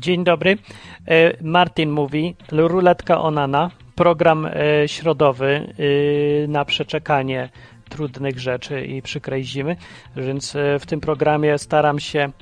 Dzień dobry. E, Martin mówi, ruletka Onana, program e, środowy e, na przeczekanie trudnych rzeczy i przykrej zimy, więc w tym programie staram się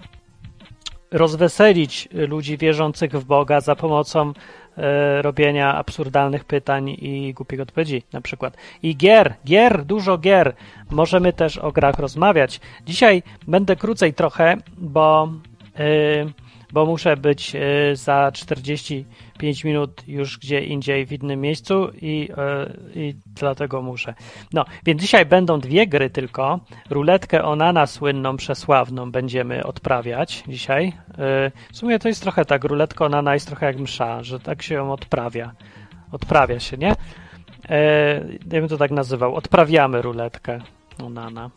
rozweselić ludzi wierzących w Boga za pomocą E, robienia absurdalnych pytań i głupich odpowiedzi na przykład. I gier, gier, dużo gier. Możemy też o grach rozmawiać. Dzisiaj będę krócej trochę, bo, y, bo muszę być y, za 40 5 minut już gdzie indziej, w innym miejscu i, e, i dlatego muszę. No, więc dzisiaj będą dwie gry tylko. Ruletkę Onana słynną, przesławną będziemy odprawiać dzisiaj. E, w sumie to jest trochę tak, ruletka Onana jest trochę jak msza, że tak się ją odprawia. Odprawia się, nie? E, ja bym to tak nazywał. Odprawiamy ruletkę Onana.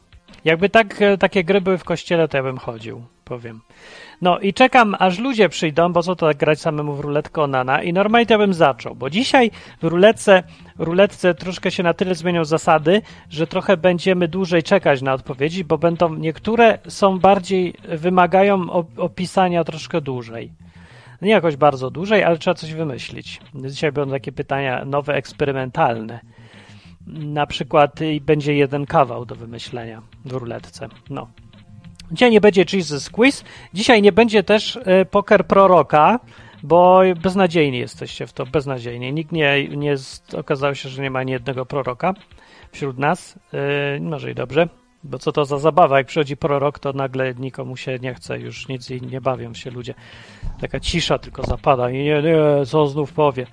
Jakby tak, takie gry były w kościele, to ja bym chodził powiem. No i czekam, aż ludzie przyjdą, bo co to tak grać samemu w ruletkę Onana i normalnie to bym zaczął, bo dzisiaj w ruletce, ruletce troszkę się na tyle zmienią zasady, że trochę będziemy dłużej czekać na odpowiedzi, bo będą, niektóre są bardziej, wymagają opisania troszkę dłużej. Nie jakoś bardzo dłużej, ale trzeba coś wymyślić. Dzisiaj będą takie pytania nowe, eksperymentalne. Na przykład będzie jeden kawał do wymyślenia w ruletce. No. Dzisiaj nie będzie Jesus Quiz. Dzisiaj nie będzie też y, Poker Proroka, bo beznadziejni jesteście w to, beznadziejnie. Nikt nie, nie okazało się, że nie ma ani jednego proroka wśród nas. Y, może i dobrze, bo co to za zabawa? Jak przychodzi prorok, to nagle nikomu się nie chce, już nic nie bawią się ludzie. Taka cisza tylko zapada i nie, nie, co znów powie.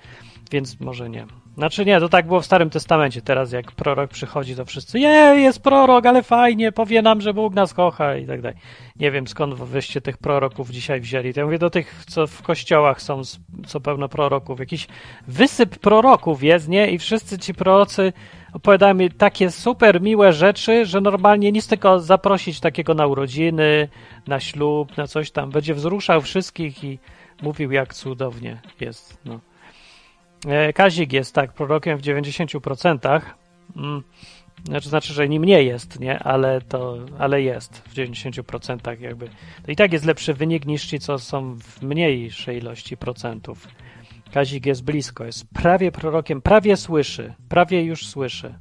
Więc może nie. Znaczy nie, to tak było w Starym Testamencie. Teraz jak prorok przychodzi, to wszyscy je, jest prorok, ale fajnie, powie nam, że Bóg nas kocha i tak dalej. Nie wiem, skąd wyście tych proroków dzisiaj wzięli. To ja mówię do tych, co w kościołach są, co pełno proroków. Jakiś wysyp proroków jest, nie? I wszyscy ci prorocy opowiadają mi takie super miłe rzeczy, że normalnie nic tylko zaprosić takiego na urodziny, na ślub, na coś tam. Będzie wzruszał wszystkich i mówił, jak cudownie jest. No. E, Kazik jest tak prorokiem w 90%. Mm. Znaczy, znaczy, że nim nie jest, nie? Ale to, ale jest w 90% jakby. To i tak jest lepszy wynik niż ci, co są w mniejszej ilości procentów. Kazik jest blisko, jest prawie prorokiem, prawie słyszy, prawie już słyszy.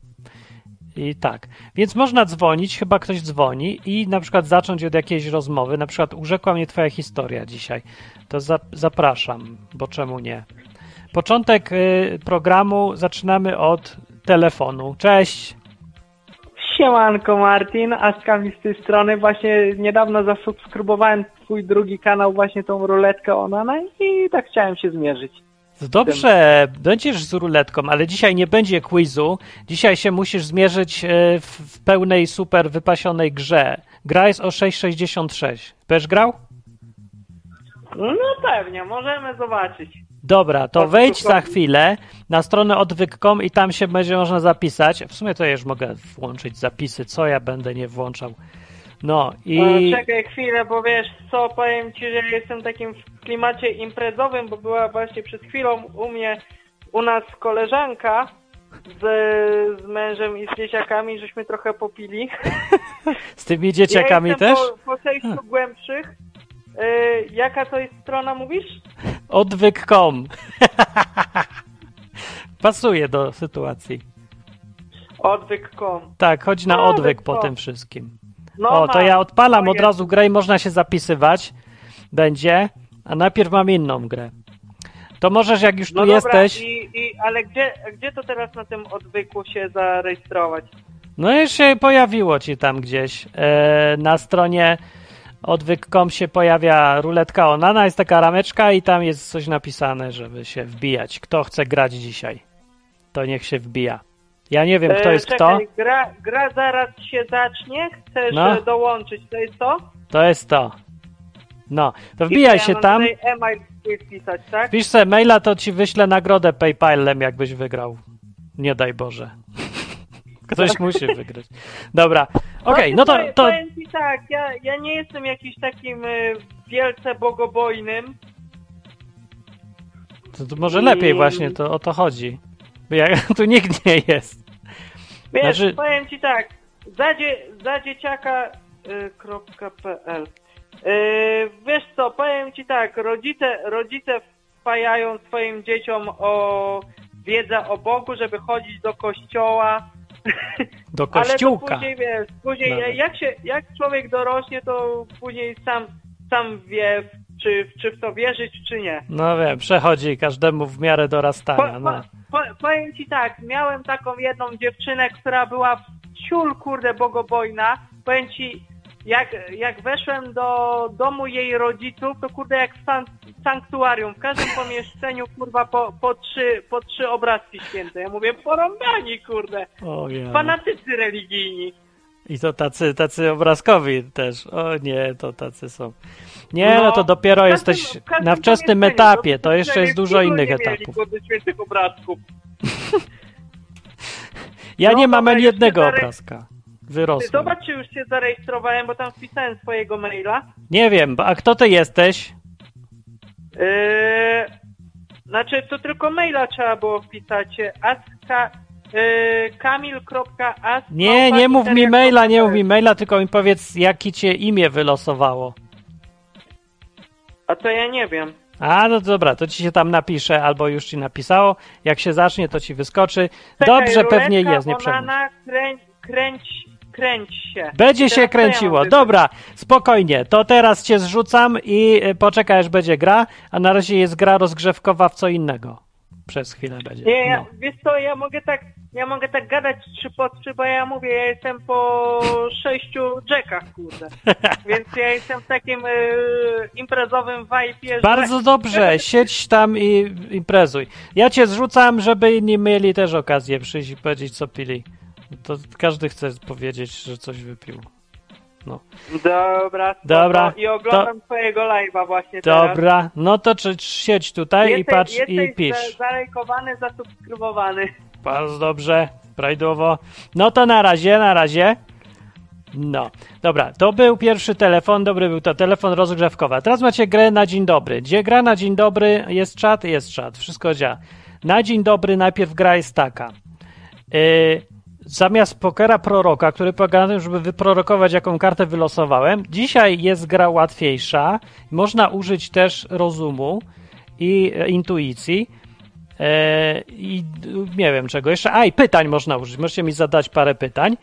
I tak. Więc można dzwonić, chyba ktoś dzwoni i na przykład zacząć od jakiejś rozmowy. Na przykład urzekła mnie twoja historia dzisiaj. To za, zapraszam, bo czemu nie? Początek y, programu zaczynamy od telefonu. Cześć. Siemanko Martin, Askami z tej strony. Właśnie niedawno zasubskrybowałem twój drugi kanał, właśnie tą ruletkę Onana i tak chciałem się zmierzyć. Dobrze, będziesz z ruletką, ale dzisiaj nie będzie quizu. Dzisiaj się musisz zmierzyć y, w pełnej, super wypasionej grze. Gra jest o 6,66. Będziesz grał? No pewnie, możemy zobaczyć. Dobra, to wejdź za chwilę na stronę odwyk.com i tam się będzie można zapisać. W sumie to ja już mogę włączyć zapisy, co ja będę nie włączał. No i... Czekaj chwilę, bo wiesz co, powiem Ci, że jestem takim w klimacie imprezowym, bo była właśnie przed chwilą u mnie, u nas koleżanka z, z mężem i z dzieciakami, żeśmy trochę popili. z tymi dzieciakami ja też? po, po sześciu głębszych. Yy, jaka to jest strona, mówisz? Odwyk.com. Pasuje do sytuacji. Odwyk.com. Tak, chodź na odwyk po tym wszystkim. No o, to ja odpalam od razu grę i można się zapisywać. Będzie. A najpierw mam inną grę. To możesz, jak już no tu dobra, jesteś. I, i, ale gdzie, gdzie to teraz na tym odwyku się zarejestrować? No już się pojawiło ci tam gdzieś. E, na stronie odwyk.com się pojawia ruletka Onana, jest taka rameczka i tam jest coś napisane, żeby się wbijać. Kto chce grać dzisiaj, to niech się wbija. Ja nie wiem, kto e, jest czekaj, kto. Gra, gra zaraz się zacznie, chcesz no. E, dołączyć, to jest to? To jest to. No, to wbijaj się tam. E-mail pisać, tak? Pisz sobie maila, to ci wyślę nagrodę PayPalem, jakbyś wygrał. Nie daj Boże. Ktoś musi wygrać. Dobra, okej, okay, no to... to... Powiem ci tak, ja, ja nie jestem jakiś takim y, wielce bogobojnym. To, to może lepiej właśnie, to o to chodzi. Ja, tu nikt nie jest. Wiesz, Znaczy- powiem ci tak, za, dzie, za dzieciaka.pl yy, Wiesz co, powiem ci tak, rodzice, rodzice wpajają swoim dzieciom o wiedzę o Bogu, żeby chodzić do kościoła. Do Ale to kościółka. później wiesz, później Nawet. jak się, jak człowiek dorośnie, to później sam, sam wie, czy, czy w to wierzyć, czy nie. No wiem, przechodzi każdemu w miarę dorastania. po, No. po, powiem ci tak, miałem taką jedną dziewczynę, która była ciul kurde bogobojna. Powiem ci, jak, jak weszłem do domu jej rodziców, to kurde jak w san, sanktuarium. W każdym pomieszczeniu kurwa po, po, trzy, po trzy obrazki święte. Ja mówię, porąbani kurde. O, ja. Fanatycy religijni. I to tacy, tacy obrazkowi też. O nie, to tacy są. Nie, no, No, to dopiero każdym- jesteś na wczesnym etapie. To do jeszcze jest dużo innych mieli, etapów. obrazków. Ja No nie mam ani jednego obrazka. Wyrosłem. zobacz, czy już się zarejestrowałem, bo tam wpisałem swojego maila. Nie wiem, a kto ty jesteś? Yy, znaczy, to tylko maila trzeba było wpisać. Aska, yy, kamil.as. Nie, nie mów mi maila, nie mów mi maila, tylko mi powiedz, jakie cię imię wylosowało. A to ja nie wiem. A, no dobra, to ci się tam napisze, albo już ci napisało. Jak się zacznie, to ci wyskoczy. Czekaj, Dobrze, pewnie jest, nie. Onana, kręć, kręć, kręć się. Będzie Teraz się ja kręciło. mam Dobra, spokojnie. To teraz cię zrzucam i y, poczekaj, aż będzie gra, a na razie jest gra rozgrzewkowa w co innego. Przez chwilę będzie. Nie, ja, No. wiesz co, ja mogę tak, ja mogę tak gadać trzy po trzy, bo ja mówię, ja jestem po sześciu jackach, kurde. Więc ja jestem w takim yy, imprezowym vibe'ie, że... Bardzo dobrze, siedź tam i imprezuj. Ja cię zrzucam, żeby inni mieli też okazję przyjść i powiedzieć, co pili. To każdy chce powiedzieć, że coś wypił. Dobra, spoko. Dobra, I oglądam twojego live'a właśnie Dobra, no to czy, siedź tutaj teraz. i patrz jesteś i pisz. za- Zalajkowany, zasubskrybowany. Bardzo dobrze, prawidłowo. No to na razie, na razie. No, dobra, to był pierwszy telefon, dobry był to telefon rozgrzewkowy. A Teraz macie grę na dzień dobry. Gdzie gra na dzień dobry, jest czat, jest czat, wszystko działa. Na dzień dobry najpierw gra jest taka. Yy, zamiast pokera proroka, który polega na tym, żeby wyprorokować, jaką kartę wylosowałem, dzisiaj jest gra łatwiejsza. Można użyć też rozumu i e, intuicji. E, I d- nie wiem czego jeszcze. A i pytań można użyć. Możecie mi zadać parę pytań.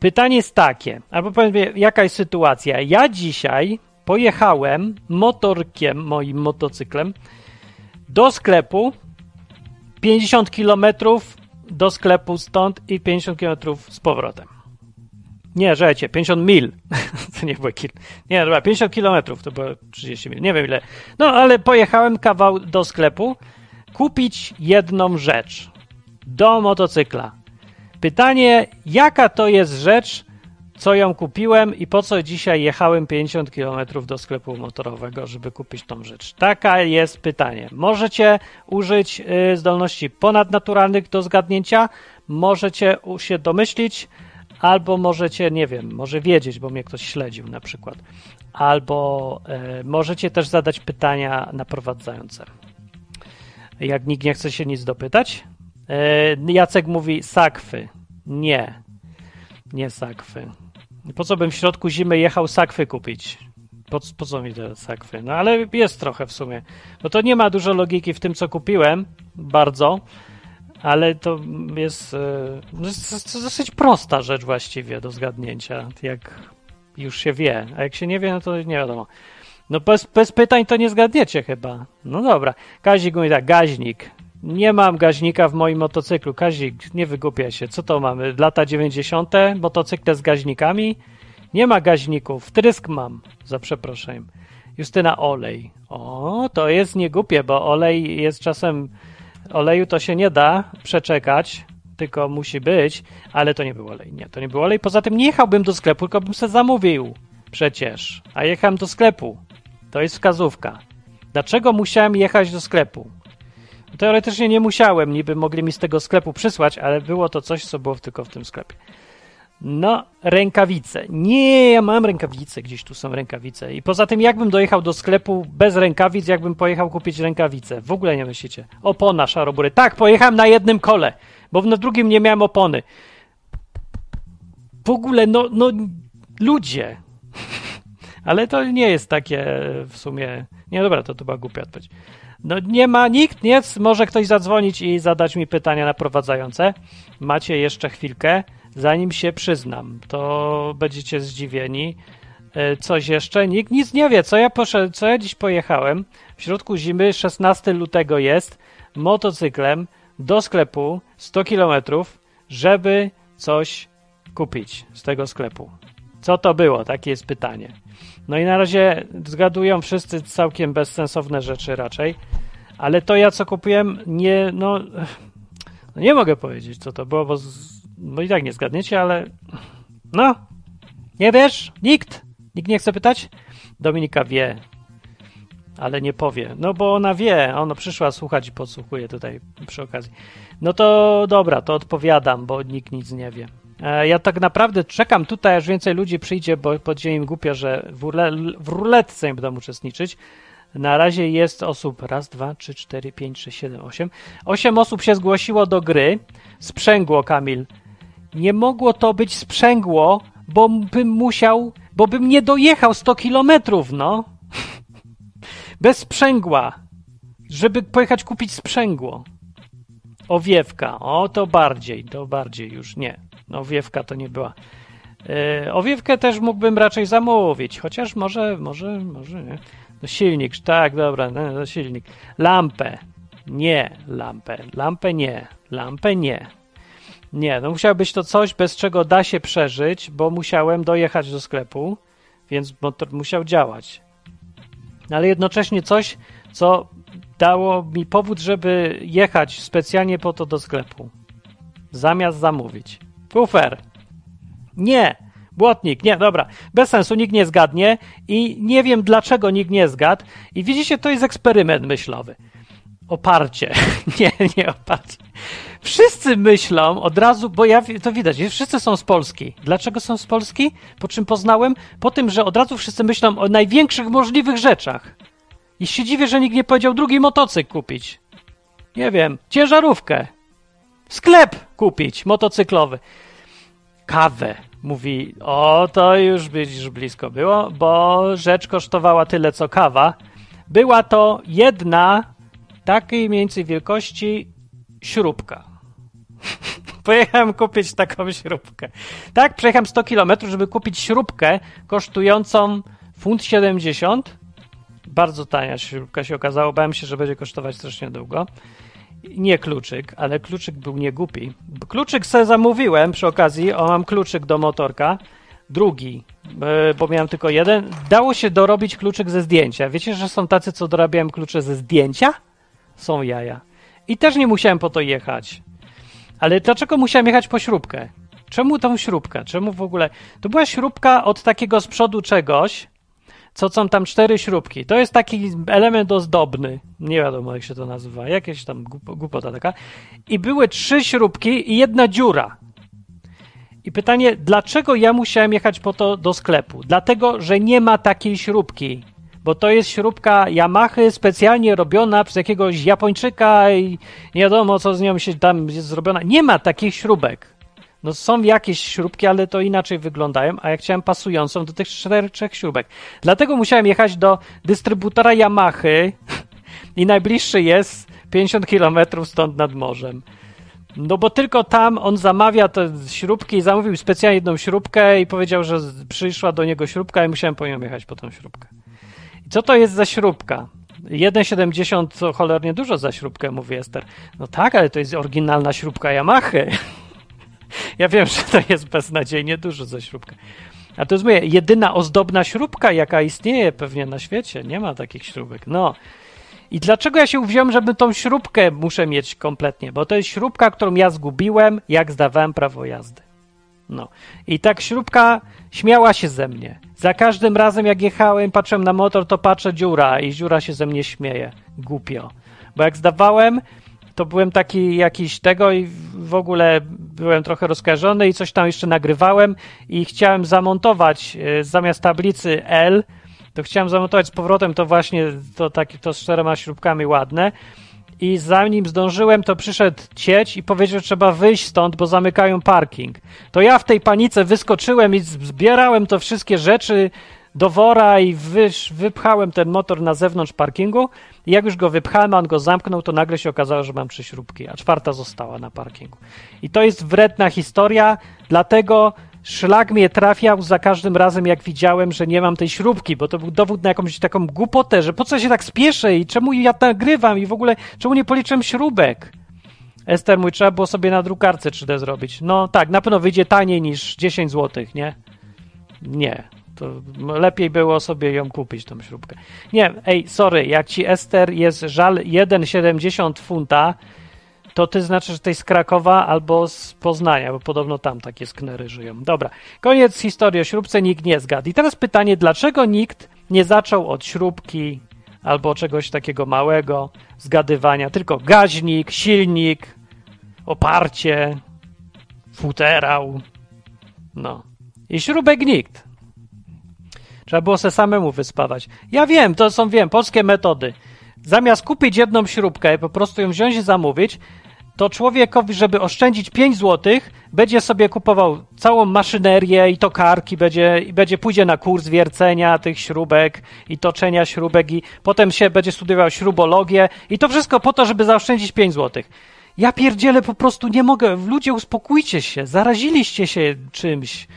Pytanie jest takie, albo powiem, jaka jest sytuacja. Ja dzisiaj pojechałem motorkiem, moim motocyklem, do sklepu 50 km do sklepu stąd i 50 km z powrotem. Nie, żecie, 50 mil. to nie było kil. Nie, dobra, 50 km to było 30 mil. Nie wiem ile. No, ale pojechałem kawał do sklepu kupić jedną rzecz do motocykla. Pytanie, jaka to jest rzecz, co ją kupiłem i po co dzisiaj jechałem 50 km do sklepu motorowego, żeby kupić tą rzecz? Taka jest pytanie. Możecie użyć y, zdolności ponadnaturalnych do zgadnięcia, możecie się domyślić, albo możecie, nie wiem, może wiedzieć, bo mnie ktoś śledził na przykład, albo y, możecie też zadać pytania naprowadzające. Jak nikt nie chce się nic dopytać. E, Jacek mówi sakwy. Nie. Nie sakwy. Po co bym w środku zimy jechał sakwy kupić? Po, po co mi te sakwy? No ale jest trochę w sumie. Bo to nie ma dużo logiki w tym, co kupiłem. Bardzo. Ale to jest, e, no jest dosyć prosta rzecz właściwie do zgadnięcia. Jak już się wie. A jak się nie wie, no to nie wiadomo. No bez, bez pytań to nie zgadniecie chyba. No dobra. Kazik mówi tak, gaźnik. Nie mam gaźnika w moim motocyklu. Kazik, nie wygłupia się. Co to mamy? Lata 90. Motocykle z gaźnikami? Nie ma gaźników. Wtrysk mam, za przeproszeniem. Justyna olej. O, to jest niegłupie, bo olej jest czasem... Oleju to się nie da przeczekać, tylko musi być, ale to nie był olej. Nie, to nie był olej. Poza tym nie jechałbym do sklepu, tylko bym se zamówił. Przecież. A jechałem do sklepu. To jest wskazówka. Dlaczego musiałem jechać do sklepu? Teoretycznie nie musiałem, niby mogli mi z tego sklepu przysłać, ale było to coś, co było tylko w tym sklepie. No, rękawice. Nie, ja mam rękawice, gdzieś tu są rękawice. I poza tym, jakbym dojechał do sklepu bez rękawic, jakbym pojechał kupić rękawice? W ogóle nie myślicie. Opona szarobury. Tak, pojechałem na jednym kole, bo na drugim nie miałem opony. w ogóle, no, no ludzie. Ale to nie jest takie w sumie. Nie, dobra, to, to była głupia odpowiedź. No nie ma nikt, nic. Może ktoś zadzwonić i zadać mi pytania naprowadzające. Macie jeszcze chwilkę, zanim się przyznam. To będziecie zdziwieni. E, coś jeszcze? Nikt nic nie wie, co ja poszedłem, co ja dziś pojechałem. W środku zimy, 16 lutego jest, motocyklem do sklepu 100 kilometrów, żeby coś kupić z tego sklepu. Co to było? Takie jest pytanie. No i na razie zgadują wszyscy całkiem bezsensowne rzeczy raczej, ale to ja co kupiłem, nie, no, no nie mogę powiedzieć co to było, bo, z, bo i tak nie zgadniecie, ale no, nie wiesz? Nikt? Nikt nie chce pytać? Dominika wie, ale nie powie. No bo ona wie, ona przyszła słuchać i podsłuchuje tutaj przy okazji. No to dobra, to odpowiadam, bo nikt nic nie wie. E, ja tak naprawdę czekam tutaj, aż więcej ludzi przyjdzie, bo podzieli im głupio, że w, rule, w ruletce nie będą uczestniczyć. Na razie jest osób raz, dwa, trzy, cztery, pięć, sześć, siedem, osiem. Osiem osób się zgłosiło do gry. Sprzęgło, Kamil. Nie mogło to być sprzęgło, bo bym musiał, bo bym nie dojechał 100 kilometrów, no. Bez sprzęgła. Żeby pojechać kupić sprzęgło. Owiewka. O, to bardziej, to bardziej już nie. No, owiewka to nie była. Yy, owiewkę też mógłbym raczej zamówić, chociaż może, może, może nie. No silnik, tak, dobra, no, no silnik. Lampę. Nie, lampę. Lampę nie. Lampę nie. Nie, no musiało być to coś, bez czego da się przeżyć, bo musiałem dojechać do sklepu, więc motor musiał działać. Ale jednocześnie coś, co dało mi powód, żeby jechać specjalnie po to do sklepu. Zamiast zamówić. Kufer. Nie. Błotnik. Nie, dobra. Bez sensu, nikt nie zgadnie i nie wiem dlaczego nikt nie zgadł. I widzicie, to jest eksperyment myślowy. Oparcie. nie, nie oparcie. Wszyscy myślą od razu, bo ja to widać, wszyscy są z Polski. Dlaczego są z Polski? Po czym poznałem? Po tym, że od razu wszyscy myślą o największych możliwych rzeczach. I się dziwię, że nikt nie powiedział drugi motocykl kupić. Nie wiem, ciężarówkę. Sklep kupić, motocyklowy. Kawę. Mówi, o, to już już blisko było, bo rzecz kosztowała tyle, co kawa. Była to jedna takiej mniej więcej wielkości śrubka. Pojechałem kupić taką śrubkę. Tak, przejechałem 100 km, żeby kupić śrubkę kosztującą funt 70. Bardzo tania śrubka się okazało. Bałem się, że będzie kosztować strasznie długo. Nie kluczyk, ale kluczyk był niegłupi. Kluczyk sobie zamówiłem przy okazji. O, mam kluczyk do motorka. Drugi, e, bo miałem tylko jeden. Dało się dorobić kluczyk ze zdjęcia. Wiecie, że są tacy, co dorabiają klucze ze zdjęcia? Są jaja. I też nie musiałem po to jechać. Ale dlaczego musiałem jechać po śrubkę? Czemu tą śrubkę? Czemu w ogóle? To była śrubka od takiego z przodu czegoś, co są tam cztery śrubki. To jest taki element ozdobny. Nie wiadomo, jak się to nazywa. Jakieś tam głupota taka. I były trzy śrubki i jedna dziura. I pytanie, dlaczego ja musiałem jechać po to do sklepu? Dlatego, że nie ma takiej śrubki bo to jest śrubka Yamaha specjalnie robiona przez jakiegoś Japończyka i nie wiadomo, co z nią się tam jest zrobiona. Nie ma takich śrubek. No są jakieś śrubki, ale to inaczej wyglądają, a ja chciałem pasującą do tych czterech trzech śrubek. Dlatego musiałem jechać do dystrybutora Yamaha i najbliższy jest 50 km stąd nad morzem. No bo tylko tam on zamawia te śrubki i zamówił specjalnie jedną śrubkę i powiedział, że przyszła do niego śrubka i musiałem po nią jechać po tą śrubkę. Co to jest za śrubka? 1,70 to cholernie dużo za śrubkę, mówi Ester. No tak, ale to jest oryginalna śrubka Yamaha. ja wiem, że to jest beznadziejnie dużo za śrubkę. A to jest jedyna ozdobna śrubka, jaka istnieje pewnie na świecie. Nie ma takich śrubek. No. I dlaczego ja się uwziąłem, żeby tą śrubkę muszę mieć kompletnie? Bo to jest śrubka, którą ja zgubiłem, jak zdawałem prawo jazdy. No. I tak śrubka śmiała się ze mnie. Za każdym razem, jak jechałem, patrzyłem na motor, to patrzę dziura i dziura się ze mnie śmieje. Głupio. Bo jak zdawałem, to byłem taki jakiś tego i w ogóle byłem trochę rozkojarzony i coś tam jeszcze nagrywałem i chciałem zamontować e, zamiast tablicy L, to chciałem zamontować z powrotem to właśnie to, taki, to z czterema śrubkami ładne i zanim zdążyłem, to przyszedł cieć i powiedział, że trzeba wyjść stąd, bo zamykają parking. To ja w tej panice wyskoczyłem i zbierałem to wszystkie rzeczy do wora i wysz, wypchałem ten motor na zewnątrz parkingu. I jak już go wypchałem, a on go zamknął, to nagle się okazało, że mam trzy śrubki, a czwarta została na parkingu. I to jest wredna historia, dlatego szlak mnie trafiał za każdym razem, jak widziałem, że nie mam tej śrubki, bo to był dowód na jakąś taką głupotę, że po co się tak spieszę i czemu ja nagrywam i w ogóle czemu nie policzyłem śrubek. Ester mój, trzeba było sobie na drukarce 3D zrobić. No tak, na pewno wyjdzie taniej niż 10 zł, nie? Nie. To lepiej było sobie ją kupić, tą śrubkę. Nie, ej, sorry, jak ci Ester jest żal 1,70 funta, to ty znaczy, że tej z Krakowa albo z Poznania, bo podobno tam takie sknery żyją. Dobra, koniec historii o śrubce, nikt nie zgadł. I teraz pytanie, dlaczego nikt nie zaczął od śrubki albo czegoś takiego małego, zgadywania, tylko gaźnik, silnik, oparcie, futerał, no. I śrubek nikt. Trzeba było se samemu wyspawać. Ja wiem, to są, wiem, polskie metody. Zamiast kupić jedną śrubkę i po prostu ją wziąć i zamówić, to człowiekowi, żeby oszczędzić 5 zł, będzie sobie kupował całą maszynerię i tokarki, będzie, i będzie pójdzie na kurs wiercenia tych śrubek i toczenia śrubek i potem się będzie studiował śrubologię i to wszystko po to, żeby zaoszczędzić 5 zł. Ja pierdzielę po prostu nie mogę. Ludzie, uspokójcie się, zaraziliście się czymś.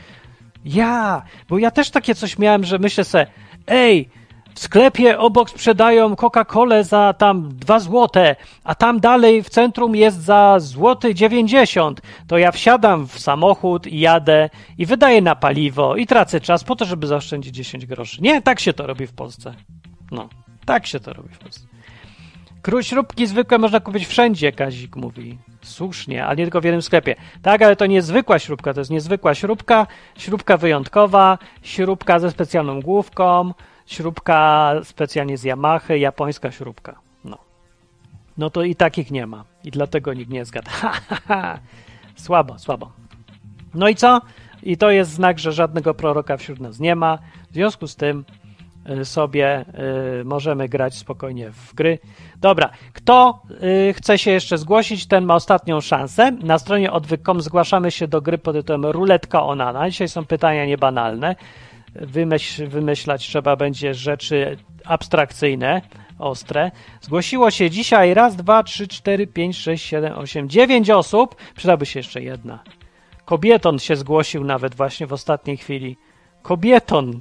Ja, bo ja też takie coś miałem, że myślę sobie, ej, w sklepie obok sprzedają Coca-Colę za tam 2 złote, a tam dalej w centrum jest za złoty 90. To ja wsiadam w samochód i jadę i wydaję na paliwo i tracę czas po to, żeby zaoszczędzić 10 groszy. Nie, tak się to robi w Polsce. No, tak się to robi w Polsce. Śrubki zwykłe można kupić wszędzie, Kazik mówi. Słusznie, ale nie tylko w jednym sklepie. Tak, ale to nie zwykła śrubka, to jest niezwykła śrubka, śrubka wyjątkowa, śrubka ze specjalną główką, śrubka specjalnie z Yamahy, japońska śrubka. No. No to i takich nie ma. I dlatego nikt nie zgadza. słabo, słabo. No i co? I to jest znak, że żadnego proroka wśród nas nie ma. W związku z tym sobie y, możemy grać spokojnie w gry. Dobra, kto y, chce się jeszcze zgłosić, ten ma ostatnią szansę. Na stronie odwyk.com zgłaszamy się do gry pod tytułem Ruletka Onana. Dzisiaj są pytania niebanalne wymyśl, wymyślać trzeba będzie rzeczy abstrakcyjne, ostre. Zgłosiło się dzisiaj raz, dwa, trzy, cztery, pięć, sześć, siedem, osiem, dziewięć osób. Przydałaby się jeszcze jedna. Kobieton się zgłosił nawet właśnie w ostatniej chwili. Kobieton.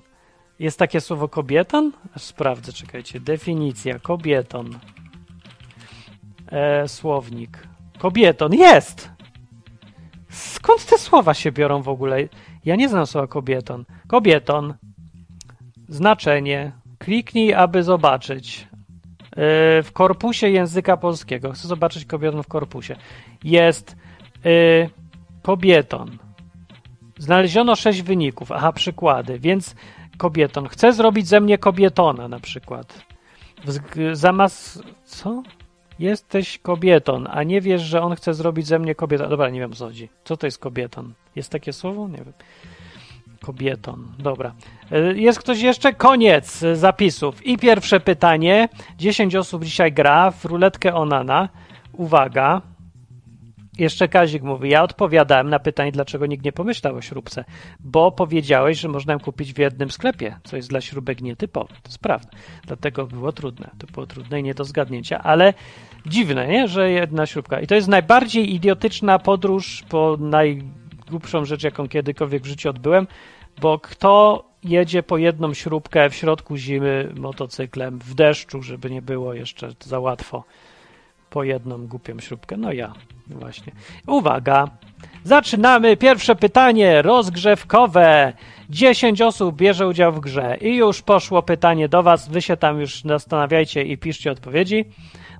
Jest takie słowo kobieton? Sprawdzę, czekajcie. Definicja. Kobieton. E, słownik. Kobieton. Jest! Skąd te słowa się biorą w ogóle? Ja nie znam słowa kobieton. Kobieton. Znaczenie. Kliknij, aby zobaczyć. Yy, w korpusie języka polskiego. Chcę zobaczyć kobieton w korpusie. Jest yy, kobieton. Znaleziono sześć wyników. Aha, przykłady. Więc kobieton. Chcę zrobić ze mnie kobietona na przykład. Zamiast... Co? Jesteś kobietą, a nie wiesz, że on chce zrobić ze mnie kobietę. Dobra, nie wiem co chodzi. Co to jest kobietą? Jest takie słowo? Nie wiem. Kobietą. Dobra. E, jest ktoś jeszcze? Koniec zapisów. I pierwsze pytanie. 10 osób dzisiaj gra w ruletkę Onana. Uwaga. Jeszcze Kazik mówi, ja odpowiadałem na pytanie, dlaczego nikt nie pomyślał o śrubce, bo powiedziałeś, że można ją kupić w jednym sklepie, co jest dla śrubek nietypowe. To jest prawda. Dlatego było trudne. To było trudne i nie do zgadnięcia, ale dziwne, nie? że jedna śrubka. I to jest najbardziej idiotyczna podróż po najgłupszą rzecz, jaką kiedykolwiek w życiu odbyłem, bo kto jedzie po jedną śrubkę w środku zimy motocyklem, w deszczu, żeby nie było jeszcze za łatwo po jedną głupią śrubkę? No ja, właśnie. Uwaga! Zaczynamy pierwsze pytanie rozgrzewkowe. 10 osób bierze udział w grze i już poszło pytanie do Was. Wy się tam już zastanawiajcie i piszcie odpowiedzi.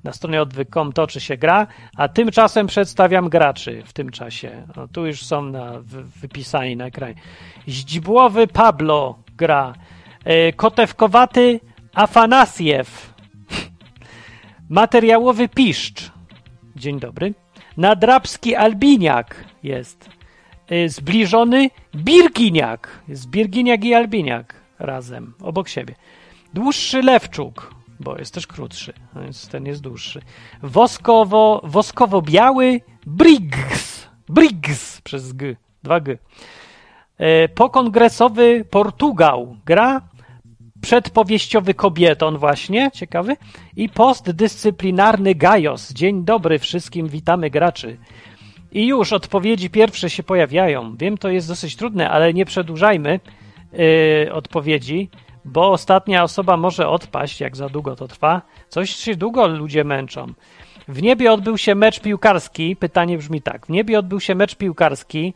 Na stronie odwyk.com toczy się gra, a tymczasem przedstawiam graczy w tym czasie. No, tu już są na, wypisani na ekranie. Źdźbłowy Pablo gra. E, kotewkowaty Afanasiew. Materiałowy Piszcz. Dzień dobry. Nadrabski Albiniak jest. E, zbliżony Birginiak. Jest Birginiak i Albiniak razem, obok siebie. Dłuższy Lewczuk bo jest też krótszy, więc ten jest dłuższy. Woskowo, woskowo-biały Briggs. Briggs przez G. Dwa G. E, pokongresowy Portugał. Gra przedpowieściowy kobieton właśnie, ciekawy. I postdyscyplinarny Gajos. Dzień dobry wszystkim, witamy graczy. I już odpowiedzi pierwsze się pojawiają. Wiem, to jest dosyć trudne, ale nie przedłużajmy yy, odpowiedzi, bo ostatnia osoba może odpaść, jak za długo to trwa. Coś się długo ludzie męczą. W niebie odbył się mecz piłkarski. Pytanie brzmi tak. W niebie odbył się mecz piłkarski.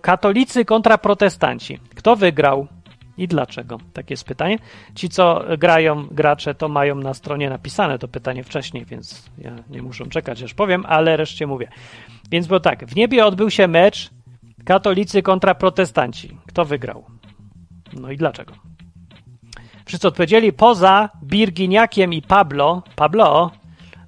Katolicy kontra protestanci. Kto wygrał? I dlaczego? Takie jest pytanie. Ci, co grają, gracze, to mają na stronie napisane to pytanie wcześniej, więc ja nie muszę czekać, aż powiem, ale reszcie mówię. Więc było tak, w niebie odbył się mecz katolicy kontra protestanci. Kto wygrał? No i dlaczego? Wszyscy odpowiedzieli poza Birginiakiem i Pablo. Pablo,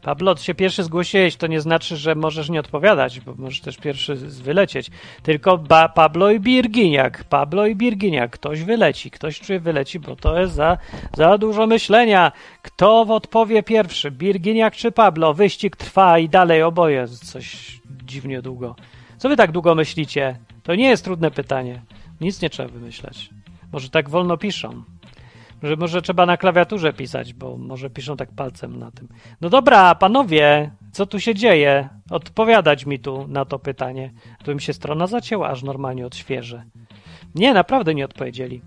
Pablo, ty się pierwszy zgłosiłeś, to nie znaczy, że możesz nie odpowiadać, bo możesz też pierwszy wylecieć. Tylko ba Pablo i Birginiak. Pablo i Birginiak. Ktoś wyleci, ktoś czuje wyleci, bo to jest za, za dużo myślenia. Kto odpowie pierwszy? Birginiak czy Pablo? Wyścig trwa i dalej oboje. Coś dziwnie długo. Co wy tak długo myślicie? To nie jest trudne pytanie. Nic nie trzeba wymyślać. Może tak wolno piszą. Że może trzeba na klawiaturze pisać, bo może piszą tak palcem na tym. No dobra, panowie, co tu się dzieje? Odpowiadać mi tu na to pytanie. Tu mi się strona zacięła, aż normalnie odświeżę. Nie, naprawdę nie odpowiedzieli.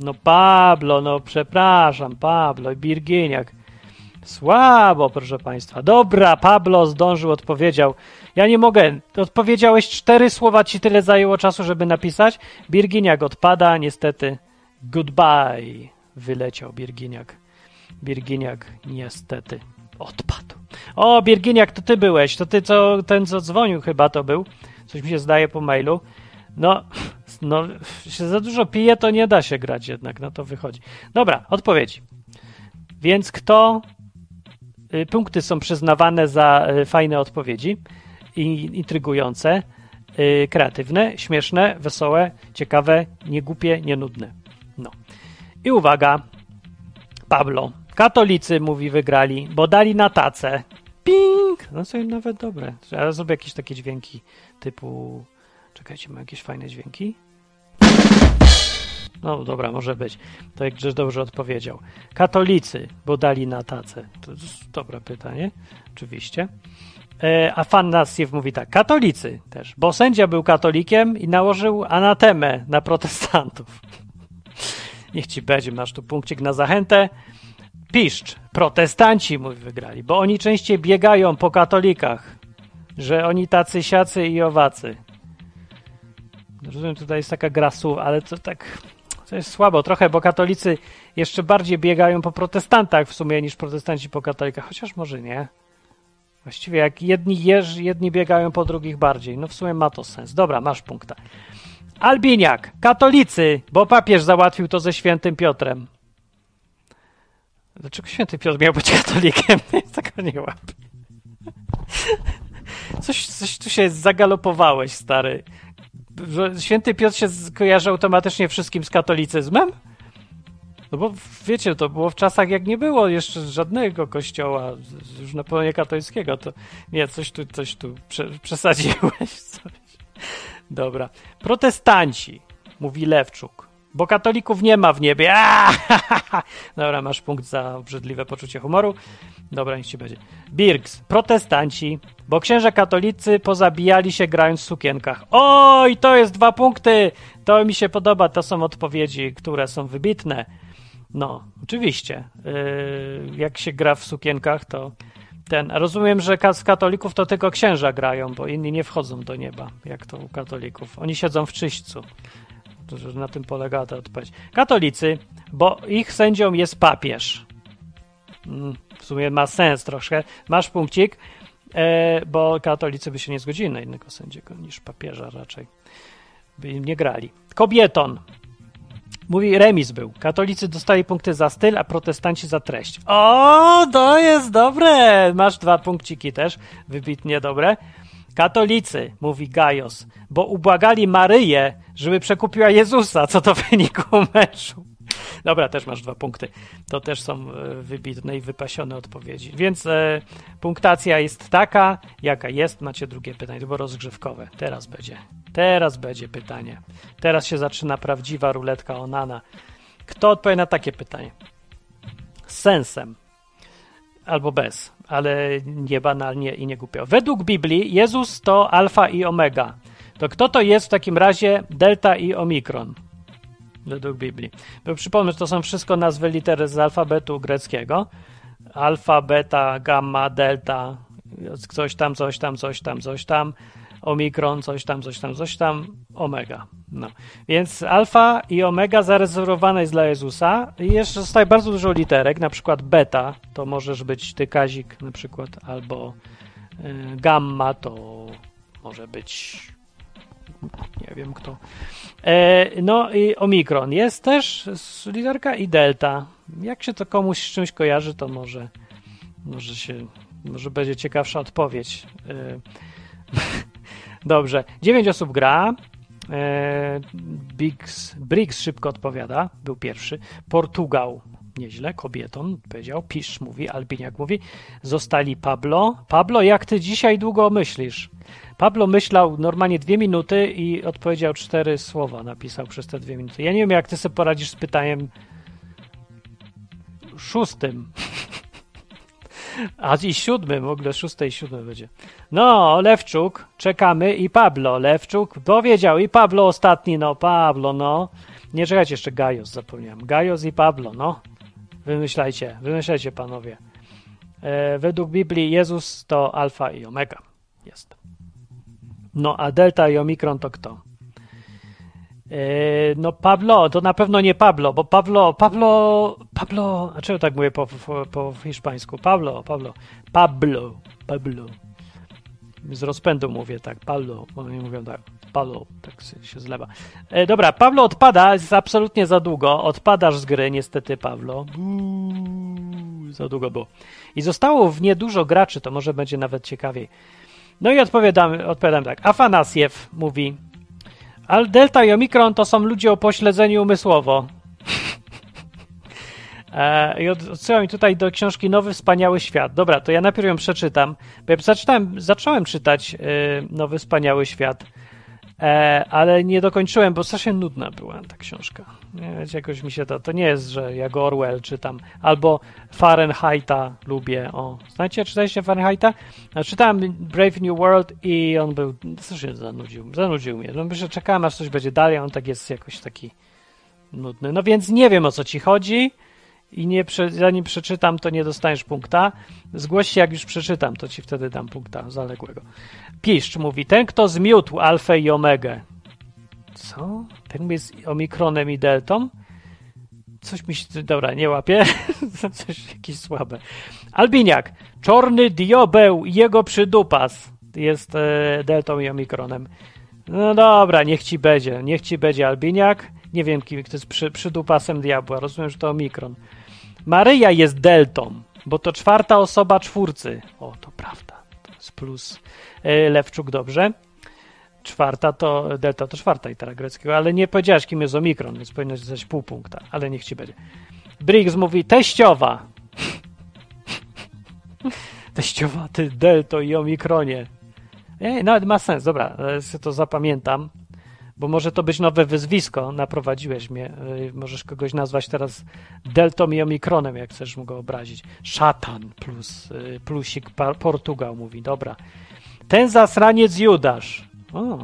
No Pablo, no przepraszam, Pablo i Birginiak. Słabo, proszę państwa. Dobra, Pablo zdążył, odpowiedział. Ja nie mogę. Odpowiedziałeś cztery słowa, ci tyle zajęło czasu, żeby napisać. Birginiak odpada, niestety. Goodbye. Wyleciał Birginiak. Birginiak niestety odpadł. O, Birginiak, to ty byłeś. To ty, co, ten, co dzwonił chyba to był. Coś mi się zdaje po mailu. No, no, się za dużo pije, to nie da się grać jednak, no to wychodzi. Dobra, odpowiedź. Więc kto... Y, punkty są przyznawane za y, fajne odpowiedzi i intrygujące, y, kreatywne, śmieszne, wesołe, ciekawe, niegłupie, nienudne. I uwaga, Pablo. Katolicy, mówi, wygrali, bo dali na tacę. Ping! No są nawet dobre. Ja zrobię jakieś takie dźwięki typu... Czekajcie, mam jakieś fajne dźwięki? No dobra, może być. To jak Grześ dobrze odpowiedział. Katolicy, bo dali na tacę. To jest dobre pytanie, oczywiście. E, a Fanasiew mówi tak, katolicy też, bo sędzia był katolikiem i nałożył anatemę na protestantów. Niech ci będzie, masz tu punkcik na zachętę. Piszcz, protestanci, mówi, wygrali, bo oni częściej biegają po katolikach, że oni tacy siacy i owacy. Rozumiem, tutaj jest taka gra słów, ale to tak to jest słabo trochę, bo katolicy jeszcze bardziej biegają po protestantach w sumie niż protestanci po katolikach, chociaż może nie. Właściwie jak jedni jeż, jedni biegają po drugich bardziej. No w sumie ma to sens. Dobra, masz punkta. Albiniak, katolicy, bo papież załatwił to ze świętym Piotrem. Dlaczego święty Piotr miał być katolikiem? Taka nie łap. Coś, coś tu się zagalopowałeś, stary. Święty Piotr się kojarzy automatycznie wszystkim z katolicyzmem? No bo wiecie, to było w czasach, jak nie było jeszcze żadnego kościoła, już na pewno katolickiego, to nie, coś tu, coś tu prze, przesadziłeś. Coś. Dobra. Protestanci, mówi Lewczuk, bo katolików nie ma w niebie. Aaaa! Dobra, masz punkt za obrzydliwe poczucie humoru. Dobra, niech ci będzie. Birks, protestanci, bo księża katolicy pozabijali się grając w sukienkach. Oj, to jest dwa punkty! To mi się podoba, to są odpowiedzi, które są wybitne. No, oczywiście. Yy, jak się gra w sukienkach, to ten. Rozumiem, że z katolików to tylko księża grają, bo inni nie wchodzą do nieba, jak to u katolików. Oni siedzą w czyśćcu. Na tym polega ta odpowiedź. Katolicy, bo ich sędzią jest papież. Mm, w sumie ma sens troszkę. Masz punkcik, e, bo katolicy by się nie zgodzili na innego sędziego niż papieża raczej. By im nie grali. Kobieton, Mówi, remis był. Katolicy dostali punkty za styl, a protestanci za treść. O, to jest dobre! Masz dwa punkciki też, wybitnie dobre. Katolicy, mówi Gajos, bo ubłagali Maryję, żeby przekupiła Jezusa, co to wyniku meczu. Dobra, też masz dwa punkty. To też są e, wybitne i wypasione odpowiedzi. Więc e, punktacja jest taka, jaka jest. Macie drugie pytanie, było rozgrzewkowe. Teraz będzie. Teraz będzie pytanie. Teraz się zaczyna prawdziwa ruletka Onana. Kto odpowie na takie pytanie? Z sensem. Albo bez, ale nie banalnie i nie głupio. Według Biblii Jezus to alfa i omega. To kto to jest w takim razie delta i omikron? Według Biblii. Bo przypomnę, że to są wszystko nazwy litery z alfabetu greckiego. Alfa, beta, gamma, delta, coś tam, coś tam, coś tam, coś tam, omikron, coś tam, coś tam, coś tam, omega. No. Więc alfa i omega zarezerwowane jest dla Jezusa i jeszcze zostaje bardzo dużo literek, na przykład beta, to możesz być ty Kazik na przykład, albo y, gamma to może być nie wiem kto. E, no i omikron jest też literka i delta. Jak się to komuś z czymś kojarzy, to może może się może będzie ciekawsza odpowiedź. E, dobrze. Dziewięć osób gra. E, Biggs, Briggs szybko odpowiada, był pierwszy. Portugal, nieźle, kobieton, powiedział. Pisz mówi, Albiniak mówi. Zostali Pablo. Pablo, jak ty dzisiaj długo myślisz? Pablo myślał normalnie dwie minuty i odpowiedział cztery słowa, napisał przez te dwie minuty. Ja nie wiem, jak ty sobie poradzisz z pytaniem szóstym. A i siódmym, w ogóle szóste i siódme będzie. No, Lewczuk, czekamy i Pablo. Lewczuk powiedział i Pablo ostatni, no, Pablo, no. Nie czekajcie jeszcze Gajos, zapomniałem. Gajos i Pablo, no. Wymyślajcie, wymyślajcie panowie. E, według Biblii Jezus to alfa i omega. Jest. No a delta i omikron to kto? E, no Pablo, to na pewno nie Pablo, bo Pablo, Pablo, Pablo, a czego tak mówię po, po, po hiszpańsku? Pablo, Pablo, Pablo, Pablo. Z rozpędu mówię tak, Pablo, oni mówią tak, Pablo, tak się zlewa. E, dobra, Pablo odpada, jest absolutnie za długo, odpadasz z gry niestety Pablo. Uuu, za długo było. I zostało w niedużo graczy, to może będzie nawet ciekawiej. No i odpowiadam, odpowiadam tak. Afanasiew mówi, ale delta i omikron to są ludzie o pośledzeniu umysłowo. E, I odsyłam tutaj do książki Nowy Wspaniały Świat. Dobra, to ja najpierw ją przeczytam, bo ja zaczynałem, zacząłem czytać y, Nowy Wspaniały Świat E, ale nie dokończyłem, bo strasznie nudna była ta książka. Jakoś mi się to, to nie jest, że jak Orwell czytam, albo Fahrenheita lubię, o, znacie, czytaliście Fahrenheita? No, czytałem Brave New World i on był, strasznie zanudził, zanudził mnie, no myślę, czekałem aż coś będzie dalej, on tak jest jakoś taki nudny, no więc nie wiem o co ci chodzi, i nie, zanim przeczytam, to nie dostaniesz punkta. Zgłoś się, jak już przeczytam, to ci wtedy dam punkta zaległego. Piszcz mówi, ten kto zmiótł alfę i omegę. Co? Ten jest omikronem i deltą? Coś mi się, dobra, nie łapie. Coś jakieś słabe. Albiniak, czorny diobeł i jego przydupas jest e, deltą i omikronem. No dobra, niech ci będzie, niech ci będzie Albiniak. Nie wiem, kim to jest przy, przydupasem diabła. Rozumiem, że to omikron. Maryja jest deltą, bo to czwarta osoba czwórcy. O, to prawda. To jest plus. E, Lewczuk, dobrze. Czwarta to, delta to czwarta litera greckiego, ale nie powiedziałeś, kim jest omikron, więc powinno zostać pół punkta, ale niech ci będzie. Briggs mówi teściowa. teściowa, ty delto i omikronie. Ej, nawet ma sens, dobra, to zapamiętam bo może to być nowe wyzwisko, naprowadziłeś mnie. Y, możesz kogoś nazwać teraz deltą i omikronem, jak chcesz mu go obrazić. Szatan plus y, plusik Portugal mówi, dobra. Ten zasraniec Judasz. O,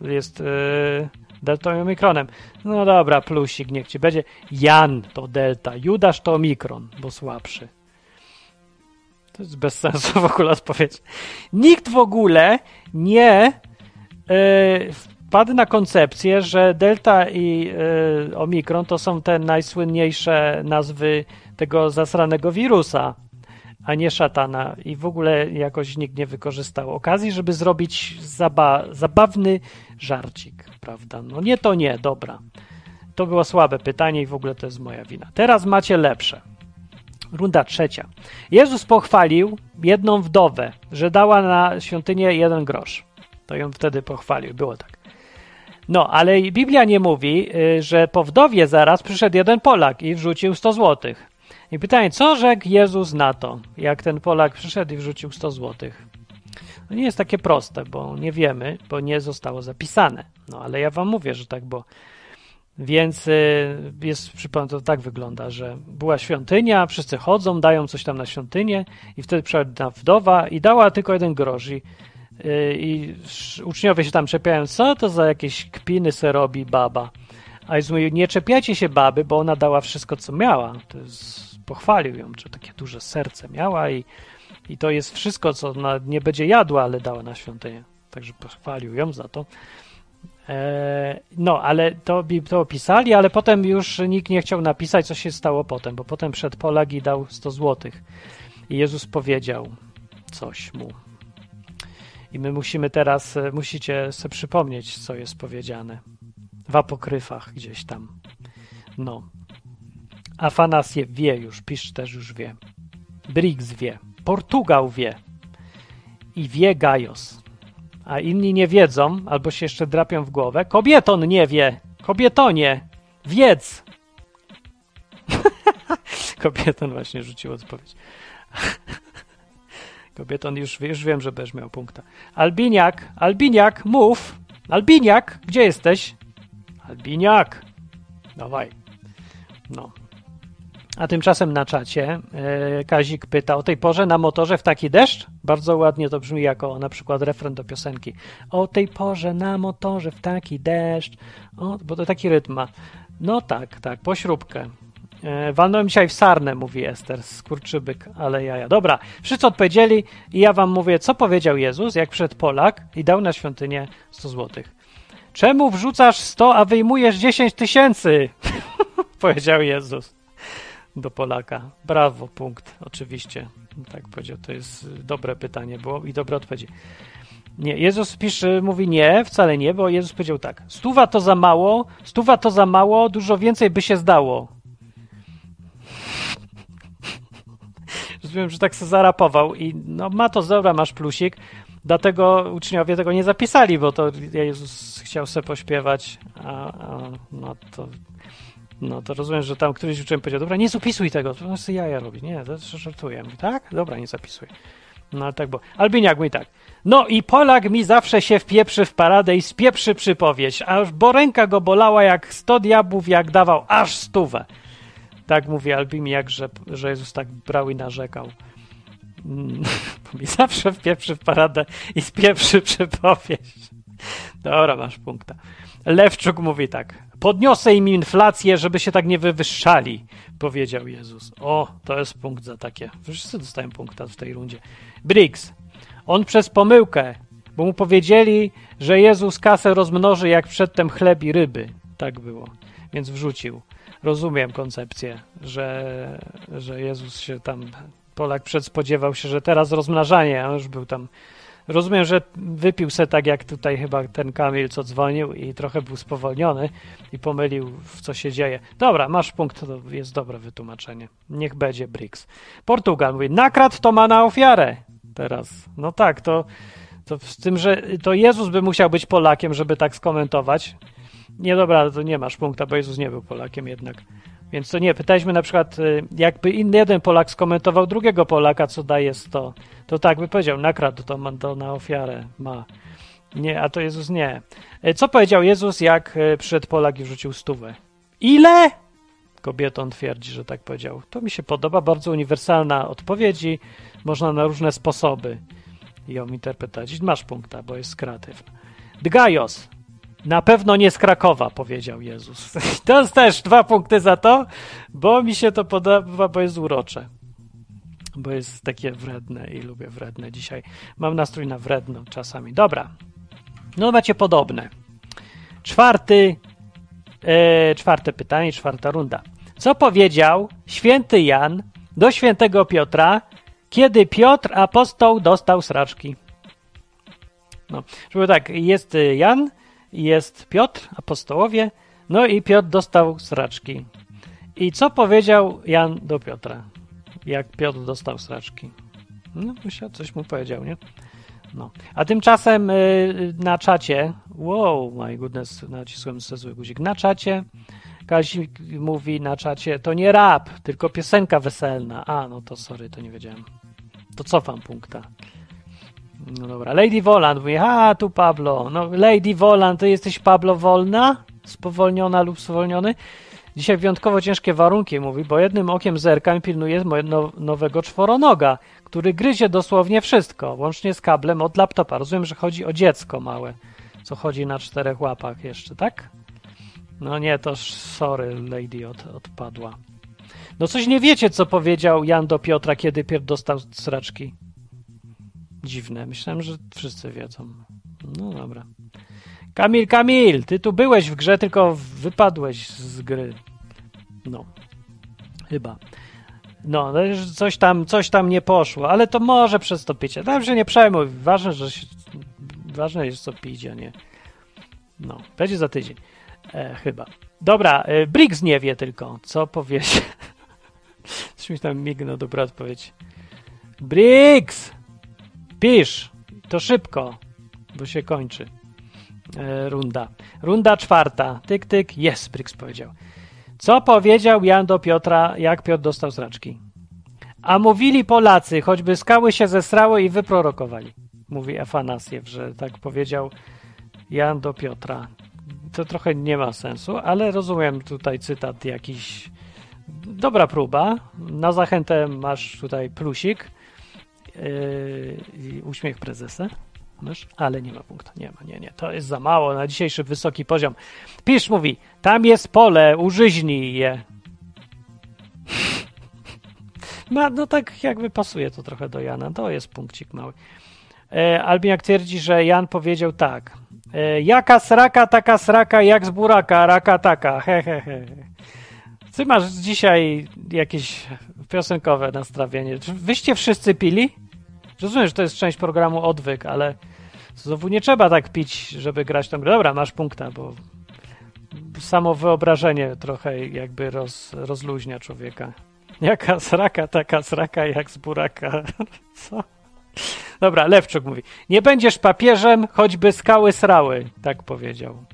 jest yy, deltą i omikronem. No dobra, plusik, niech ci będzie. Jan to delta, Judasz to omikron, bo słabszy. To jest bez sensu w ogóle odpowiedź. Nikt w ogóle nie yy, wpadł na koncepcję, że Delta i y, Omikron to są te najsłynniejsze nazwy tego zasranego wirusa, a nie szatana. I w ogóle jakoś nikt nie wykorzystał okazji, żeby zrobić zaba zabawny żarcik, prawda? No nie, to nie, dobra. To było słabe pytanie i w ogóle to jest moja wina. Teraz macie lepsze. Runda trzecia. Jezus pochwalił jedną wdowę, że dała na świątynię jeden grosz. To ją wtedy pochwalił. Było tak. No, ale Biblia nie mówi, y, że po wdowie zaraz przyszedł jeden Polak i wrzucił 100 złotych. I pytanie, co rzekł Jezus na to, jak ten Polak przyszedł i wrzucił 100 złotych? No nie jest takie proste, bo nie wiemy, bo nie zostało zapisane. No ale ja wam mówię, że tak było. Więc y, jest, przypomnę, to tak wygląda, że była świątynia, wszyscy chodzą, dają coś tam na świątynię i wtedy przyszła wdowa i dała tylko jeden grosz i, i uczniowie się tam czepiają, co to za jakieś kpiny se robi baba. A Jezus mówi, nie czepiajcie się baby, bo ona dała wszystko, co miała. To jest, pochwalił ją, że takie duże serce miała i, i to jest wszystko, co ona nie będzie jadła, ale dała na świątynię. Także pochwalił ją za to. E, no, ale to, to opisali, ale potem już nikt nie chciał napisać, co się stało potem, bo potem przed Polak i dał 100 złotych. I Jezus powiedział coś mu. I my musimy teraz, e, musicie sobie przypomnieć, co jest powiedziane. W apokryfach gdzieś tam. No. Afanasje wie już, Pisz też już wie. Briggs wie. Portugal wie. I wie Gajos a inni nie wiedzą, albo się jeszcze drapią w głowę. Kobieton nie wie. Kobietonie, wiedz. Kobieton właśnie rzucił odpowiedź. Kobieton, już, już wiem, że będziesz miał punkta. Albiniak, Albiniak, mów. Albiniak, gdzie jesteś? Albiniak. Dawaj. No. A tymczasem na czacie e, Kazik pyta o tej porze na motorze w taki deszcz? Bardzo ładnie to brzmi jako na przykład refren do piosenki. O tej porze na motorze w taki deszcz. O, bo to taki rytm ma. No tak, tak, po śrubkę. E, walnąłem dzisiaj w sarnę, mówi Ester, skurczybyk, ale jaja. Dobra, wszyscy odpowiedzieli i ja wam mówię, co powiedział Jezus, jak przed Polak i dał na świątynię 100 złotych. Czemu wrzucasz 100, a wyjmujesz 10 tysięcy? powiedział Jezus do Polaka. Brawo, punkt, oczywiście. Tak powiedział, to jest dobre pytanie było i dobre odpowiedzi. Nie, Jezus pisze, mówi nie, wcale nie, bo Jezus powiedział tak, stuwa to za mało, stuwa to za mało, dużo więcej by się zdało. Rozumiem, że tak się zarapował i no ma to dobra, masz plusik, dlatego uczniowie tego nie zapisali, bo to Jezus chciał sobie pośpiewać, a, a no to no to rozumiem, że tam któryś uczeń powiedział, dobra, nie zapisuj tego, to sobie jaja robi. Nie, to żartuję. Mówi, tak? Dobra, nie zapisuj. No ale tak było. Albiniak mówi tak. No i Polak mi zawsze się wpieprzy w paradę i spieprzy przypowieść, aż bo ręka go bolała jak sto diabłów, jak dawał aż stówę. Tak mówi Albiniak, że, że Jezus tak brał i narzekał. Mm, mi zawsze wpieprzy w paradę i spieprzy przypowieść. Dobra, masz punkta. Lewczuk mówi tak. Podniosę im inflację, żeby się tak nie wywyższali, powiedział Jezus. O, to jest punkt za takie. Wszyscy dostają punkta w tej rundzie. Briggs. On przez pomyłkę, bo mu powiedzieli, że Jezus kasę rozmnoży jak przedtem chleb i ryby. Tak było. Więc wrzucił. Rozumiem koncepcję, że, że Jezus się tam, Polak przedspodziewał się, że teraz rozmnażanie, a już był tam Rozumiem, że wypił se tak jak tutaj chyba ten Kamil, co dzwonił i trochę był spowolniony i pomylił, w co się dzieje. Dobra, masz punkt, to jest dobre wytłumaczenie. Niech będzie Briggs. Portugal mówi, nakradł to ma na ofiarę. Teraz, no tak, to, to z tym, że to Jezus by musiał być Polakiem, żeby tak skomentować. Nie, dobra, to nie masz punkta, bo Jezus nie był Polakiem jednak. Więc to nie, pytaliśmy na przykład, y, jakby inny jeden Polak skomentował drugiego Polaka, co daje 100, to tak by powiedział, nakradł to, to na ofiarę ma. Nie, a to Jezus nie. Y, co powiedział Jezus, jak y, przyszedł Polak i rzucił stówę? Ile? Kobieton twierdzi, że tak powiedział. To mi się podoba, bardzo uniwersalna odpowiedzi, można na różne sposoby ją interpretować. Masz punkta, bo jest kreatywna. Dgajos, na pewno nie z Krakowa, powiedział Jezus. To jest też dwa punkty za to, bo mi się to podoba, bo jest urocze. Bo jest takie wredne i lubię wredne dzisiaj. Mam nastrój na wredno czasami. Dobra. No macie podobne. Czwarty, e, czwarte pytanie, czwarta runda. Co powiedział święty Jan do świętego Piotra, kiedy Piotr apostoł dostał sraczki? No, żeby tak, jest Jan, jest Piotr, apostołowie, no i Piotr dostał sraczki. I co powiedział Jan do Piotra, jak Piotr dostał sraczki? No, musiał, coś mu powiedział, nie? No. A tymczasem y, na czacie Wow, my goodness, nacisłem zły guzik. Na czacie Kazik mówi na czacie, to nie rap, tylko piosenka weselna. A, no to sorry, to nie wiedziałem. To cofam punkta. No dobra, Lady Voland mówi, a tu Pablo. No Lady Voland, ty jesteś Pablo Wolna? Spowolniona lub spowolniony? Dzisiaj wyjątkowo ciężkie warunki, mówi, bo jednym okiem zerkam i pilnuję mojego nowego czworonoga, który gryzie dosłownie wszystko, łącznie z kablem od laptopa. Rozumiem, że chodzi o dziecko małe, co chodzi na czterech łapach jeszcze, tak? No nie, to sorry, lady od, odpadła. No coś nie wiecie, co powiedział Jan do Piotra, kiedy Piotr dostał sraczki. Dziwne. Myślałem, że wszyscy wiedzą. No dobra. Kamil, Kamil, ty tu byłeś w grze, tylko wypadłeś z gry. No. Chyba. No, no coś tam, coś tam nie poszło, ale to może przez to picie. Dobrze, nie przejmuj. Ważne, że się, ważne jest, co pić, a nie. No, będzie za tydzień. E, chyba. Dobra, e, Briggs nie wie tylko, co powiedzieć. Coś mi tam mignął, dobra odpowiedź. Briggs! Pisz! To szybko, bo się kończy e, runda. Runda czwarta. Tyk, tyk. Jest, Briggs powiedział. Co powiedział Jan do Piotra, jak Piotr dostał zraczki? A mówili Polacy, choćby skały się zesrały i wyprorokowali. Mówi Afanasiew, że tak powiedział Jan do Piotra to trochę nie ma sensu, ale rozumiem tutaj cytat jakiś. Dobra próba. Na zachętę masz tutaj plusik yy, uśmiech prezesa. Masz? Ale nie ma punktu. Nie ma, nie, nie. To jest za mało na dzisiejszy wysoki poziom. Pisz mówi, tam jest pole, użyźnij je. No, no tak jakby pasuje to trochę do Jana. To jest punkcik mały. E, Albiak twierdzi, że Jan powiedział tak. E, jaka sraka, taka sraka, jak z buraka, raka taka. He, he, he. Ty masz dzisiaj jakieś piosenkowe nastrawienie. Wyście wszyscy pili? Rozumiem, że to jest część programu odwyk, ale znowu nie trzeba tak pić, żeby grać grę. Dobra, masz punkta, bo samo wyobrażenie trochę jakby roz, rozluźnia człowieka. Jaka sraka, taka sraka, jak z buraka. Co? Dobra, Lewczuk mówi. Nie będziesz papieżem, choćby skały srały. Tak powiedział.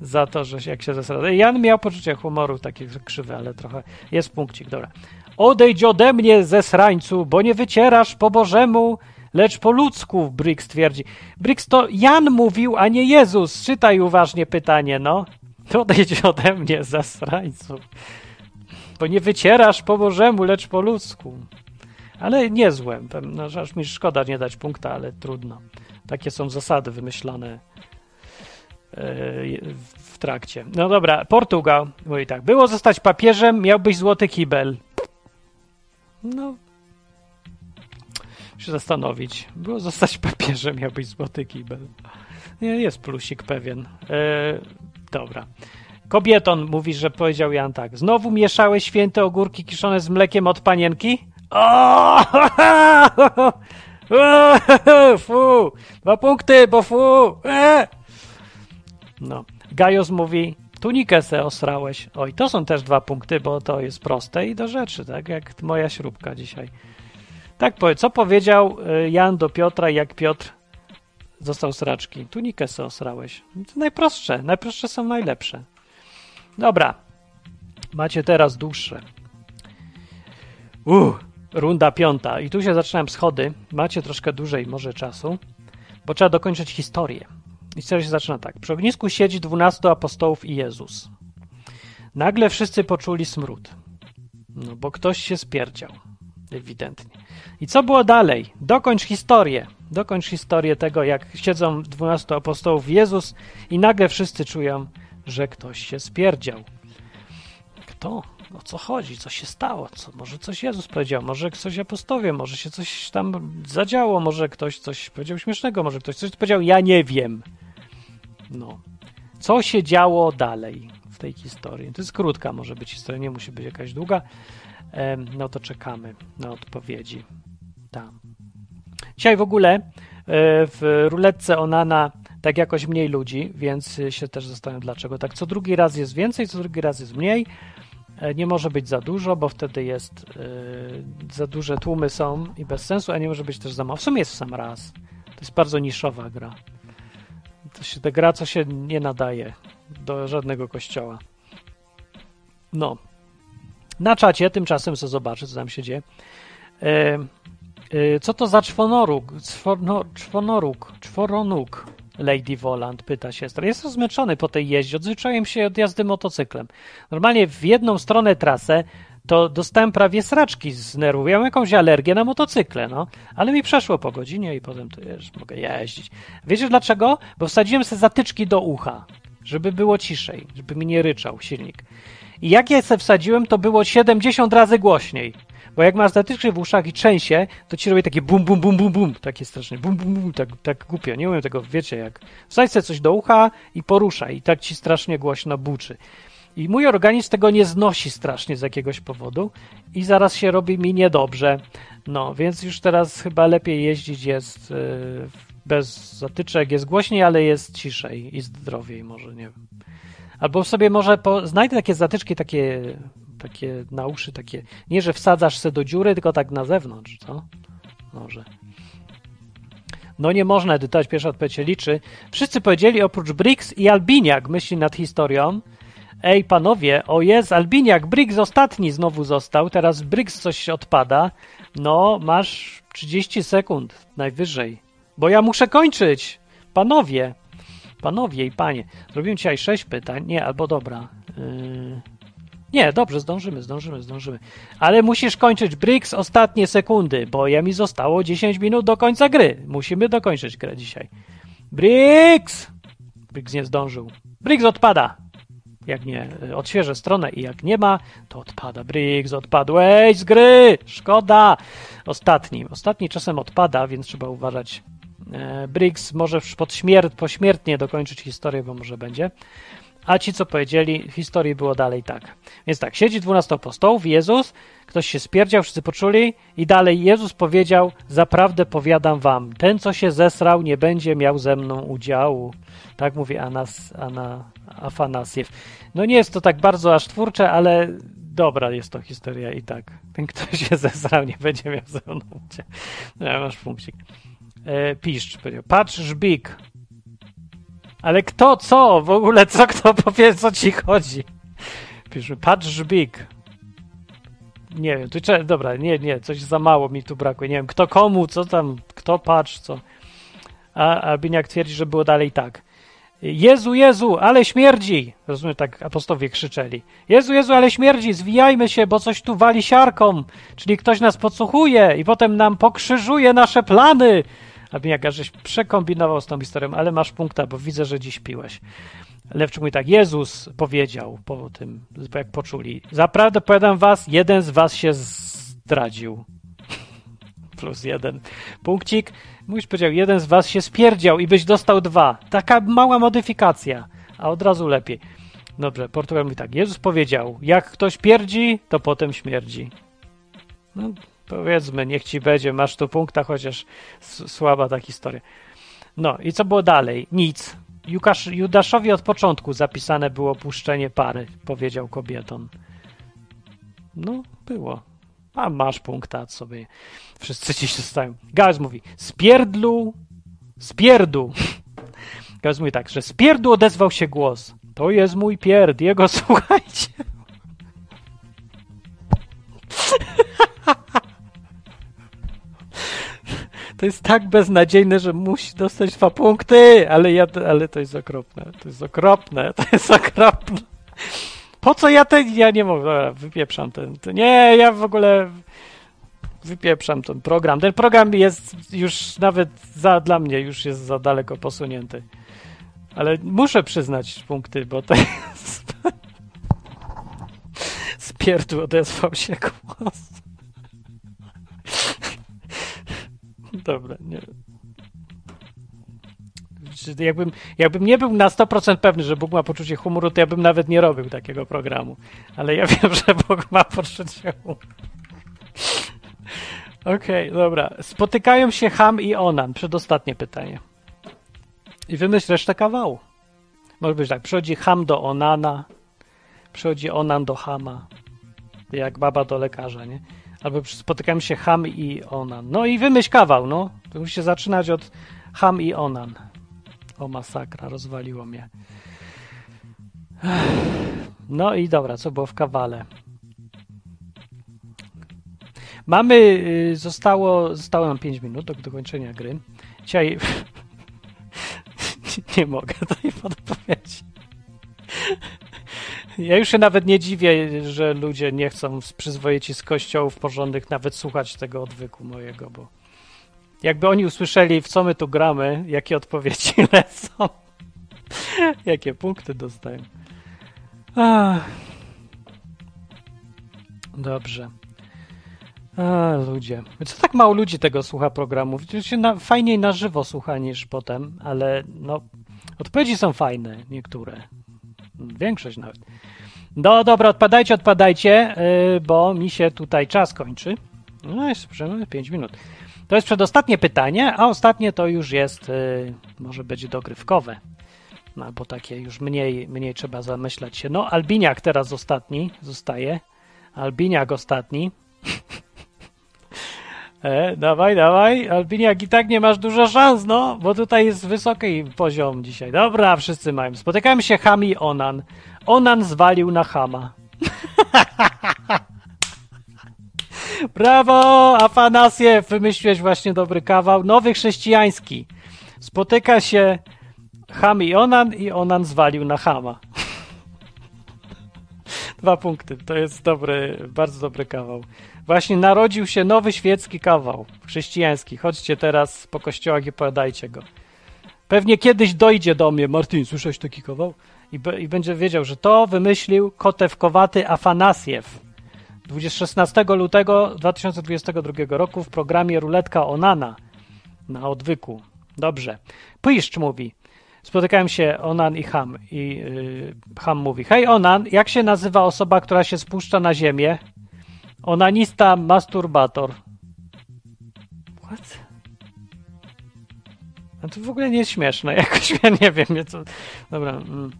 Za to, że jak się zesrał. Jan miał poczucie humoru, takie krzywe, ale trochę jest punkcik. Dobra. Odejdź ode mnie, ze srańcu, bo nie wycierasz po Bożemu, lecz po ludzku, Briggs twierdzi. Briggs to Jan mówił, a nie Jezus. Czytaj uważnie pytanie, no. Odejdź ode mnie, ze srańcu. Bo nie wycierasz po Bożemu, lecz po ludzku. Ale niezłe. No, aż mi szkoda nie dać punkta, ale trudno. Takie są zasady wymyślone w trakcie. No dobra, Portugal mówi tak. Było zostać papieżem, miałbyś złoty kibel. No. Muszę zastanowić. Było zostać papieżem, miałbyś złoty kibel. Jest plusik pewien. E, dobra. Kobieton mówi, że powiedział Jan tak. Znowu mieszały święte ogórki kiszone z mlekiem od panienki? O! Fu! Dwa punkty, bo fu! E! No. Gajos mówi, tunikę se osrałeś. Oj, to są też dwa punkty, bo to jest proste i do rzeczy, tak jak moja śrubka dzisiaj. Tak, co powiedział y, Jan do Piotra, jak Piotr został sraczki? Tunikę se osrałeś. To najprostsze. Najprostsze są najlepsze. Dobra. Macie teraz dłuższe. Uh, Runda piąta. I tu się zaczynam schody. Macie troszkę dłużej może czasu, bo trzeba dokończyć historię. Historia się zaczyna tak. Przy ognisku siedzi dwunastu apostołów i Jezus. Nagle wszyscy poczuli smród. No, bo ktoś się spierdział. Ewidentnie. I co było dalej? Dokończ historię. Dokończ historię tego, jak siedzą dwunastu apostołów Jezus i nagle wszyscy czują, że ktoś się spierdział. Kto? O co chodzi, co się stało, co, może coś Jezus powiedział, może coś apostowie, może się coś tam zadziało, może ktoś coś powiedział śmiesznego, może ktoś coś powiedział, ja nie wiem. No. Co się działo dalej w tej historii? To jest krótka, może być historia, nie musi być jakaś długa. No to czekamy na odpowiedzi. Tam. Dzisiaj w ogóle e, w ruletce Onana tak jakoś mniej ludzi, więc się też zastanawiam dlaczego. Tak co drugi raz jest więcej, co drugi raz jest mniej. E, nie może być za dużo, bo wtedy jest yy, za duże tłumy są i bez sensu, a nie może być też za mało. W sumie jest w sam raz. To jest bardzo niszowa gra. To się ta gra, co się nie nadaje do żadnego kościoła. No. Na czacie tymczasem co zobaczę, co tam się dzieje. E, e, co to za czwonoruk? Czwono, czwonoruk, czworonuk. Lady Voland, pyta się. Jestem zmęczony po tej jeździe. Odzwyczaiłem się od jazdy motocyklem. Normalnie w jedną stronę trasę to dostałem prawie sraczki z nerwów. Ja mam jakąś alergię na motocykle, no. Ale mi przeszło po godzinie i potem to już mogę jeździć. Wiecie dlaczego? Bo wsadziłem sobie zatyczki do ucha, żeby było ciszej, żeby mi nie ryczał silnik. I jak je sobie wsadziłem, to było 70 razy głośniej. Bo jak masz zatyczki w uszach i trzęsie, to ci robi takie bum, bum, bum, bum, bum, takie strasznie, bum, bum, bum, tak, tak głupio. Nie umiem tego, wiecie jak. Wsadź sobie coś do ucha i poruszaj i tak ci strasznie głośno buczy. I mój organizm tego nie znosi strasznie z jakiegoś powodu i zaraz się robi mi niedobrze. No, więc już teraz chyba lepiej jeździć jest yy, bez zatyczek, jest głośniej, ale jest ciszej i zdrowiej może, nie wiem. Albo sobie może po, znajdę takie zatyczki, takie, takie na uszy, takie, nie, że wsadzasz se do dziury, tylko tak na zewnątrz, co? Może. No nie można edytować, pierwsza odpowiedź się liczy. Wszyscy powiedzieli oprócz Briggs i Albiniak myśli nad historią. Ej, panowie, o jest, Albiniak, Briggs ostatni znowu został, teraz Briggs coś odpada. No, masz 30 sekund najwyżej. Bo ja muszę kończyć. Panowie, panowie i panie. Zrobiłem dzisiaj 6 pytań. Nie, albo dobra. Yy... Nie, dobrze, zdążymy, zdążymy, zdążymy. Ale musisz kończyć Briggs ostatnie sekundy, bo ja mi zostało 10 minut do końca gry. Musimy dokończyć grę dzisiaj. Briggs! Briggs nie zdążył. Briggs odpada. Jak nie odświeżę stronę i jak nie ma, to odpada. Briggs, odpadłeś z gry! Szkoda! Ostatni. Ostatni czasem odpada, więc trzeba uważać. E, Briggs może pośmiertnie dokończyć historię, bo może będzie. A ci, co powiedzieli, w historii było dalej tak. Więc tak, siedzi 12 apostołów, Jezus, ktoś się spierdział, wszyscy poczuli i dalej Jezus powiedział, zaprawdę powiadam wam, ten, co się zesrał, nie będzie miał ze mną udziału. Tak mówi Anas, Ana, Afanasiew. No nie jest to tak bardzo aż twórcze, ale dobra jest to historia i tak. Ten, kto się zesrał, nie będzie miał ze mną udziału. No, masz punkcik. E, piszcz, powiedział, patrz żbik, ale kto, co? W ogóle co kto powie, co ci chodzi? Piszmy, patrz żbik. Nie wiem, tu trzeba, dobra, nie, nie, coś za mało mi tu brakuje. Nie wiem, kto komu, co tam, kto patrz, co. A Albiniak twierdzi, że było dalej tak. Jezu, Jezu, ale śmierdzi! Rozumiem, tak apostowie krzyczeli. Jezu, Jezu, ale śmierdzi, zwijajmy się, bo coś tu wali siarką, czyli ktoś nas podsłuchuje i potem nam pokrzyżuje nasze plany. Abiniaka, żeś przekombinował z tą historią, ale masz punkta, bo widzę, że dziś piłeś. Lewczyk mówi tak, Jezus powiedział po tym, jak poczuli. Zaprawdę powiadam was, jeden z was się zdradził. Plus jeden. Punkcik. Mówisz, powiedział, jeden z was się spierdział i byś dostał dwa. Taka mała modyfikacja, a od razu lepiej. Dobrze, Portugal mówi tak, Jezus powiedział, jak ktoś pierdzi, to potem śmierdzi. No, Powiedzmy, niech ci będzie, masz tu punkta, chociaż słaba ta historia. No i co było dalej? Nic. Jukasz, Judaszowi od początku zapisane było puszczenie pary, powiedział kobietom. No, było. A masz punkta sobie. Wszyscy ci dostają. Gaz mówi, spierdlu, spierdu. Gaz mówi tak, że spierdu odezwał się głos. To jest mój pierd, jego słuchajcie. To jest tak beznadziejne, że musi dostać dwa punkty, ale ja, ale to jest okropne, to jest okropne, to jest okropne. Po co ja ten, ja nie mogę, wypieprzam ten, to nie, ja w ogóle wypieprzam ten program. Ten program jest już nawet za, dla mnie już jest za daleko posunięty. Ale muszę przyznać punkty, bo to jest... Z pierdół odezwał się głos. Dobra, nie Jakbym, jakbym nie był na 100% pewny, że Bóg ma poczucie humoru, to ja bym nawet nie robił takiego programu. Ale ja wiem, że Bóg ma poczucie humoru. Okej, okay, dobra. Spotykają się Ham i Onan. Przedostatnie pytanie. I wymyśl resztę kawału. Może być tak. Przychodzi Ham do Onana. Przychodzi Onan do Hama. Jak baba do lekarza, nie? Albo spotykają się Ham i Onan. No i wymyśl kawał, no. To zaczynać od Ham i Onan. O masakra, rozwaliło mnie. No i dobra, co było w kawale? Mamy, y, zostało, zostało nam 5 minut do dokończenia gry. Dzisiaj nie mogę tej podpowiedzi. Ja już się nawet nie dziwię, że ludzie nie chcą przyzwoici z kościołów porządnych nawet słuchać tego odwyku mojego, bo jakby oni usłyszeli, w co my tu gramy, jakie odpowiedzi lecą, jakie punkty dostają. Ach. Dobrze. A, ludzie. Co tak mało ludzi tego słucha programu? się na, fajniej na żywo słucha niż potem, ale no, odpowiedzi są fajne, niektóre. Większość nawet. No dobra, odpadajcie, odpadajcie, yy, bo mi się tutaj czas kończy. No jest 5 minut. To jest przedostatnie pytanie, a ostatnie to już jest, yy, może być dogrywkowe. No, albo takie już mniej, mniej trzeba zamyślać się. No, Albiniak teraz ostatni zostaje. Albiniak ostatni. E, dawaj, dawaj. Albiniak, i tak nie masz dużo szans, no, bo tutaj jest wysoki poziom dzisiaj. Dobra, wszyscy mają. Spotykamy się Ham i Onan. Onan zwalił na Hama. Brawo, Afanasiew, wymyśliłeś właśnie dobry kawał. Nowy chrześcijański. Spotyka się Ham i Onan i Onan zwalił na Hama. Dwa punkty. To jest dobry, bardzo dobry kawał. Właśnie narodził się nowy świecki kawał chrześcijański. Chodźcie teraz po kościołach i opowiadajcie go. Pewnie kiedyś dojdzie do mnie, Martin, słyszałeś taki kawał? I, I, będzie wiedział, że to wymyślił kotewkowaty Afanasiew 16 lutego 2022 roku w programie Ruletka Onana na odwyku. Dobrze. Piszcz mówi. Spotykałem się Onan i Ham i yy, Ham mówi: Hej Onan, jak się nazywa osoba, która się spuszcza na ziemię? Onanista masturbator. What? No to w ogóle nie jest śmieszne, jakoś ja nie wiem. Co... Dobra. Mm.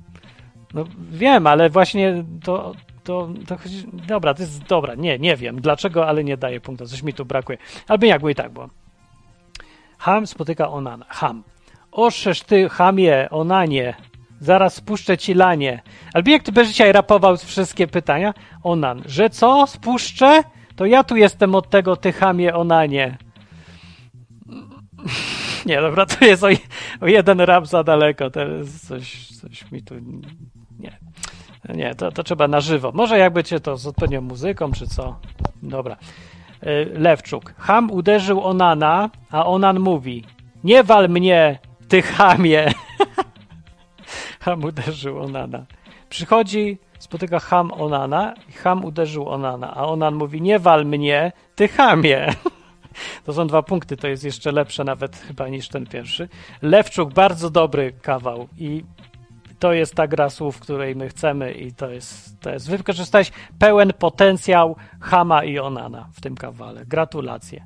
No wiem, ale właśnie to, to, to dobra, to jest dobra, nie, nie wiem dlaczego, ale nie daje punktu, coś mi tu brakuje. Albo jakby i tak było. Ham spotyka Onana. Ham. Oszesz ty, hamie, onanie, zaraz spuszczę ci lanie. Albo jak ty będziesz dzisiaj rapował wszystkie pytania? Onan, że co? Spuszczę? To ja tu jestem od tego, ty hamie, onanie. Nie, dobra, to jest o, o jeden rap za daleko. To coś, coś mi tu... Nie. Nie, to, to trzeba na żywo. Może jakby cię to z odpowiednią muzyką, czy co? Dobra. Y, Lewczuk. Ham uderzył Onana, a Onan mówi nie wal mnie, ty chamie. Ham uderzył Onana. Przychodzi, spotyka Ham Onana i Ham uderzył Onana, a Onan mówi, nie wal mnie, ty chamie. To są dwa punkty, to jest jeszcze lepsze nawet chyba niż ten pierwszy. Lewczuk, bardzo dobry kawał i to jest ta gra słów, której my chcemy i to jest, to jest wykorzystać pełen potencjał Hama i Onana w tym kawale. Gratulacje.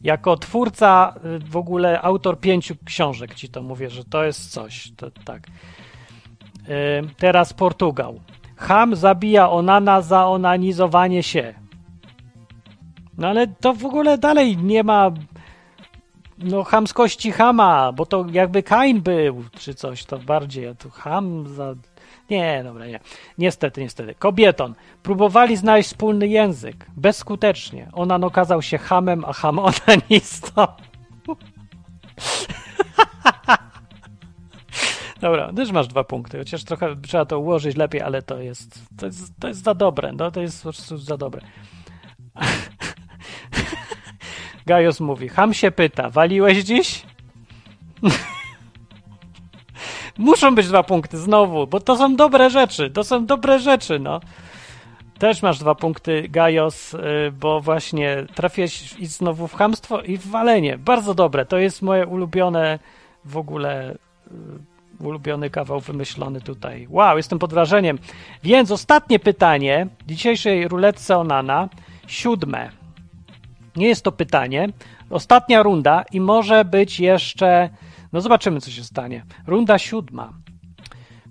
Jako twórca, y, w ogóle autor pięciu książek ci to mówię, że to jest coś. To, tak. Teraz Portugal. Ham zabija Onana za onanizowanie się. No ale to w ogóle dalej nie ma no chamskości Hama, bo to jakby Kain był, czy coś, to bardziej, a tu Ham za... Nie, dobra, nie. Niestety, niestety. Kobieton. Próbowali znaleźć wspólny język. Bezskutecznie. Onan okazał się hamem, a ham onanistą. Dobra, też masz dwa punkty, chociaż trochę trzeba to ułożyć lepiej, ale to jest, to jest, to jest za dobre, no to jest po prostu za dobre. Gajos mówi, Ham się pyta, waliłeś dziś? Muszą być dwa punkty znowu, bo to są dobre rzeczy, to są dobre rzeczy, no. Też masz dwa punkty, Gajos, y, bo właśnie trafiłeś i znowu w hamstwo i w walenie. Bardzo dobre, to jest moje ulubione w ogóle y, ulubiony kawał wymyślony tutaj. Wow, jestem pod wrażeniem. Więc ostatnie pytanie dzisiejszej ruletce Onana, siódme. Nie jest to pytanie. Ostatnia runda i może być jeszcze. No zobaczymy, co się stanie. Runda siódma.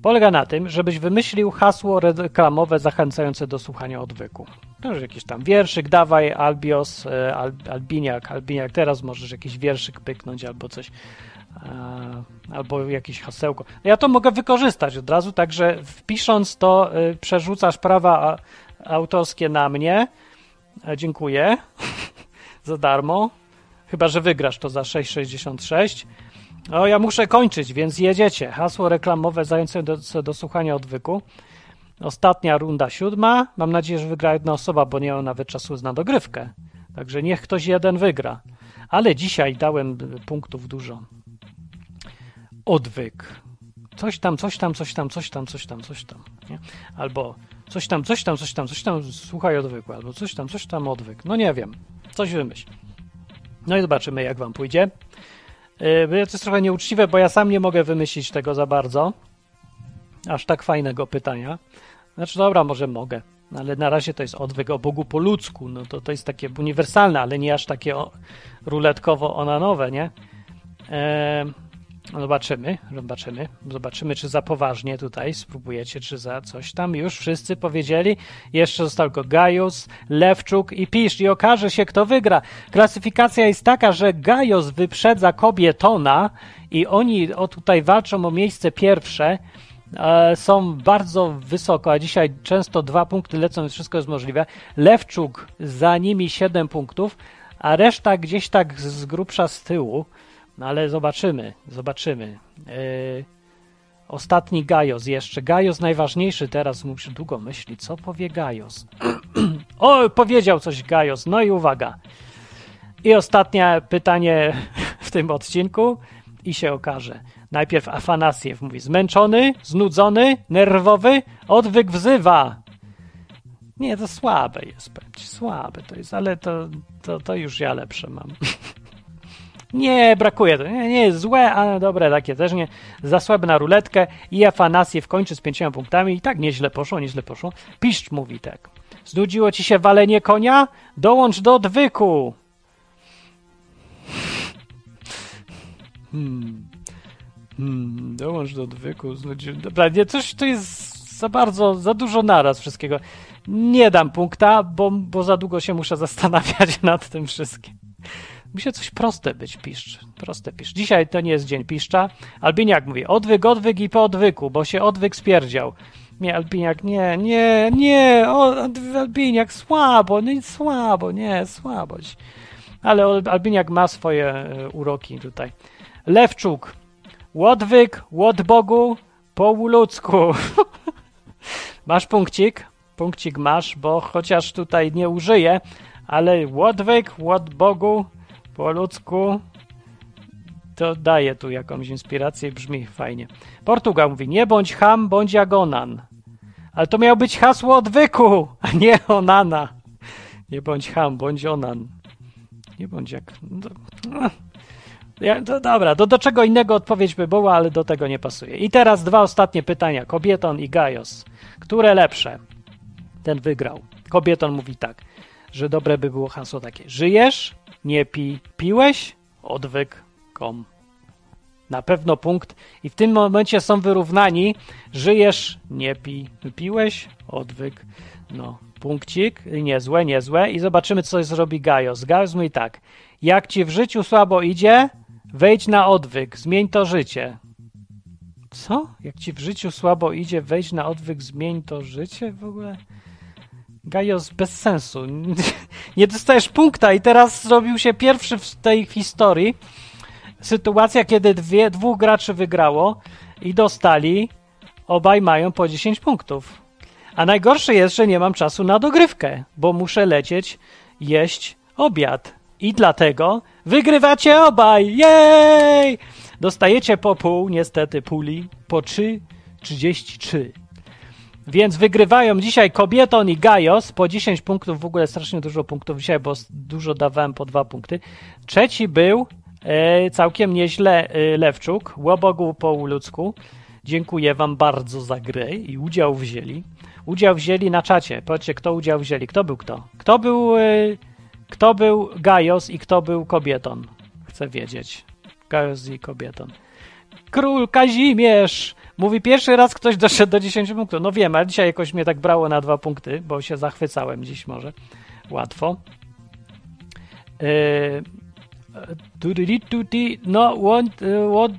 polega na tym, żebyś wymyślił hasło reklamowe zachęcające do słuchania odwyku. To już jakiś tam wierszyk, dawaj, Albios, e, Al, Albiniak, Albiniak, teraz możesz jakiś wierszyk pyknąć albo coś, albo jakieś hasełko. Ja to mogę wykorzystać od razu, także wpisząc to e, przerzucasz prawa autorskie na mnie. E, dziękuję za darmo. Chyba, że wygrasz to za 6,66. O, ja muszę kończyć, więc jedziecie. Hasło reklamowe zające do, do słuchania odwyku. Ostatnia runda siódma. Mam nadzieję, że wygra jedna osoba, bo nie mam nawet czasu na dogrywkę. Także niech ktoś jeden wygra. Ale dzisiaj dałem punktów dużo. Odwyk. Coś tam, coś tam, coś tam, coś tam, coś tam, coś tam. Nie? Albo coś tam, coś tam, coś tam, coś tam, słuchaj odwyku. Albo coś tam, coś tam, odwyk. No nie wiem. Coś wymyśl. No i zobaczymy, jak wam pójdzie. Yy, to jest trochę nieuczciwe, bo ja sam nie mogę wymyślić tego za bardzo. Aż tak fajnego pytania. Znaczy, dobra, może mogę, ale na razie to jest odwyk o Bogu po ludzku. No to, to jest takie uniwersalne, ale nie aż takie o, ruletkowo-onanowe, nie? Eee, zobaczymy, zobaczymy. Zobaczymy, czy za poważnie tutaj spróbujecie, czy za coś tam. Już wszyscy powiedzieli. Jeszcze został tylko Gajus, Lewczuk i Pisz. I okaże się, kto wygra. Klasyfikacja jest taka, że Gajos wyprzedza Kobietona i oni o tutaj walczą o miejsce pierwsze. E, są bardzo wysoko, a dzisiaj często dwa punkty lecą, więc wszystko jest możliwe. Lewczuk za nimi 7 punktów, a reszta gdzieś tak z grubsza z tyłu. No ale zobaczymy, zobaczymy. Yy, ostatni Gajos jeszcze. Gajos najważniejszy teraz, muszę długo myśleć, co powie Gajos. o, powiedział coś Gajos, no i uwaga. I ostatnie pytanie w tym odcinku i się okaże. Najpierw Afanasiew mówi zmęczony, znudzony, nerwowy, odwyk wzywa. Nie, to słabe jest, powiem słabe to jest, ale to, to, to już ja lepsze mam. nie, brakuje to, nie, nie złe, ale dobre takie też nie. Za słabe na ruletkę i Afanasiew kończy z pięcioma punktami i tak nieźle poszło, nieźle poszło. Piszcz mówi tak. Znudziło ci się walenie konia? Dołącz do odwyku. Hmm. Hmm, dołącz do odwyku. Dobra, nie, coś to jest za bardzo, za dużo naraz wszystkiego. Nie dam punkta, bo, bo za długo się muszę zastanawiać nad tym wszystkim. Musi coś proste być, piszcz. Proste piszcz. Dzisiaj to nie jest dzień piszcza. Albiniak mówi, odwyk, odwyk i po odwyku, bo się odwyk spierdział. Nie, Albiniak, nie, nie, nie, o, Albiniak, słabo, nie, słabo, nie, słabość. Ale Albiniak ma swoje e, uroki tutaj. Lewczuk, Łodwyk, Łodbogu, po ludzku. masz punkcik? Punkcik masz, bo chociaż tutaj nie użyję, ale Łodwyk, Łodbogu, po ludzku to daje tu jakąś inspirację brzmi fajnie. Portugal mówi, nie bądź ham, bądź jagonan. Ale to miał być hasło odwyku, a nie onana. Nie bądź ham, bądź onan. Nie bądź jak... Ja, to, dobra, do, do czego innego odpowiedź by była, ale do tego nie pasuje. I teraz dwa ostatnie pytania. Kobieton i Gajos. Które lepsze? Ten wygrał. Kobieton mówi tak, że dobre by było hasło takie. Żyjesz? Nie pi. Piłeś? Odwyk. Kom. Na pewno punkt. I w tym momencie są wyrównani. Żyjesz? Nie pi. Piłeś? Odwyk. No, punkcik. Niezłe, niezłe. I zobaczymy, co zrobi Gajos. Gajos mówi tak. Jak ci w życiu słabo idzie, Wejdź na odwyk, zmień to życie. Co? Jak ci w życiu słabo idzie, wejdź na odwyk, zmień to życie w ogóle? Gajos, bez sensu. Nie dostajesz punkta i teraz zrobił się pierwszy w tej historii sytuacja, kiedy dwie, dwóch graczy wygrało i dostali, obaj mają po 10 punktów. A najgorsze jest, że nie mam czasu na dogrywkę, bo muszę lecieć jeść obiad. I dlatego wygrywacie obaj! Jej! Dostajecie po pół, niestety, puli, po 3,33. Więc wygrywają dzisiaj Kobieton i Gajos po 10 punktów, w ogóle strasznie dużo punktów dzisiaj, bo dużo dawałem po dwa punkty. Trzeci był e, całkiem nieźle e, Lewczuk, Łobogu po ludzku. Dziękuję wam bardzo za grę i udział wzięli. Udział wzięli na czacie. Powiedzcie, kto udział wzięli. Kto był kto? Kto był... E, kto był Gajos i kto był Kobieton? Chcę wiedzieć. Gajos i Kobieton. Król Kazimierz Mówi, pierwszy raz ktoś doszedł do 10 punktów. No wiem, ale dzisiaj jakoś mnie tak brało na dwa punkty, bo się zachwycałem dziś może. Łatwo. Yy, no,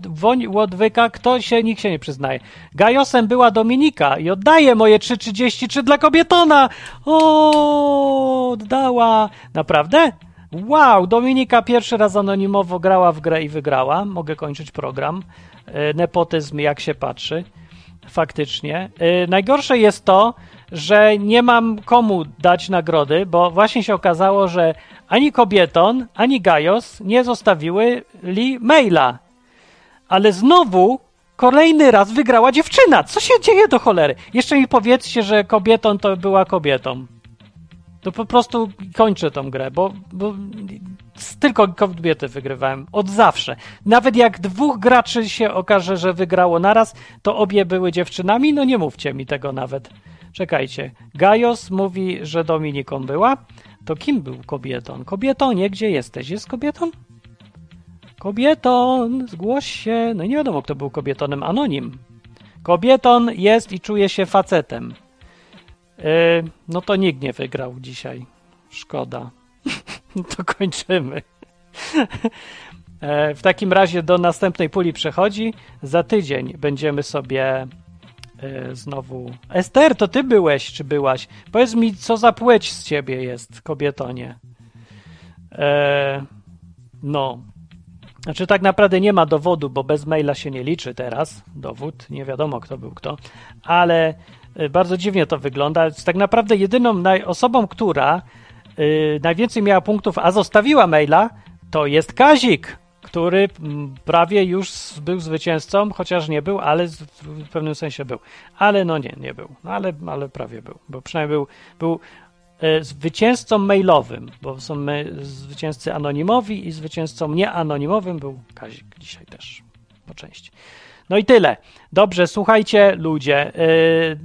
woń, łodwyka, kto się, nikt się nie przyznaje. Gajosem była Dominika i oddaję moje 3,33 dla kobietona. O, oddała. Naprawdę? Wow, Dominika pierwszy raz anonimowo grała w grę i wygrała. Mogę kończyć program. E, nepotyzm, jak się patrzy. Faktycznie. E, najgorsze jest to, że nie mam komu dać nagrody, bo właśnie się okazało, że ani Kobieton, ani Gajos nie zostawiły li maila. Ale znowu kolejny raz wygrała dziewczyna. Co się dzieje do cholery? Jeszcze mi powiedzcie, że Kobieton to była kobietą. To po prostu kończę tą grę, bo, bo tylko kobiety wygrywałem od zawsze. Nawet jak dwóch graczy się okaże, że wygrało naraz, to obie były dziewczynami, no nie mówcie mi tego nawet. Czekajcie. Gajos mówi, że Dominiką była. To kim był kobietą? Kobietonie, gdzie jesteś? Jest kobietą? Kobieton, zgłoś się. No nie wiadomo, kto był kobietonem. Anonim. Kobieton jest i czuje się facetem. Yy, no to nikt nie wygrał dzisiaj. Szkoda. to kończymy. E, w takim razie do następnej puli przechodzi. Za tydzień będziemy sobie e, znowu. Ester, to ty byłeś, czy byłaś? Powiedz mi, co za płeć z ciebie jest, kobietonie. E, no. Znaczy, tak naprawdę nie ma dowodu, bo bez maila się nie liczy teraz. Dowód, nie wiadomo, kto był kto, ale bardzo dziwnie to wygląda. Tak naprawdę jedyną osobą, która yy, najwięcej miała punktów, a zostawiła maila, to jest Kazik, który mm, prawie już był zwycięzcą, chociaż nie był, ale w pewnym sensie był. Ale no nie, nie był. No ale, ale prawie był, bo przynajmniej był, był e, zwycięzcą mailowym, bo są zwycięzcy anonimowi i zwycięzcą nieanonimowym był Kazik dzisiaj też po części. No i tyle. Dobrze, słuchajcie, ludzie. Y,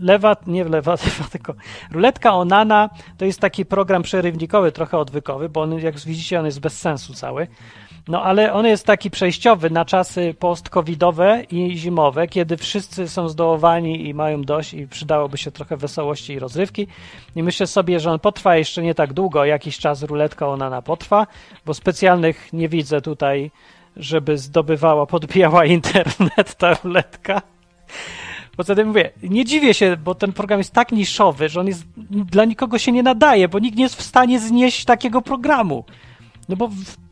lewa, nie lewa, lewa, tylko ruletka Onana to jest taki program przerywnikowy, trochę odwykowy, bo on, jak widzicie, on jest bez sensu cały. No ale on jest taki przejściowy na czasy post-covidowe i zimowe, kiedy wszyscy są zdołowani i mają dość i przydałoby się trochę wesołości i rozrywki. I myślę sobie, że on potrwa jeszcze nie tak długo, jakiś czas ruletka Onana potrwa, bo specjalnych nie widzę tutaj żeby zdobywała, podbijała internet ta ruletka. Poza tym mówię, nie dziwię się, bo ten program jest tak niszowy, że on jest dla nikogo się nie nadaje, bo nikt nie jest w stanie znieść takiego programu. No bo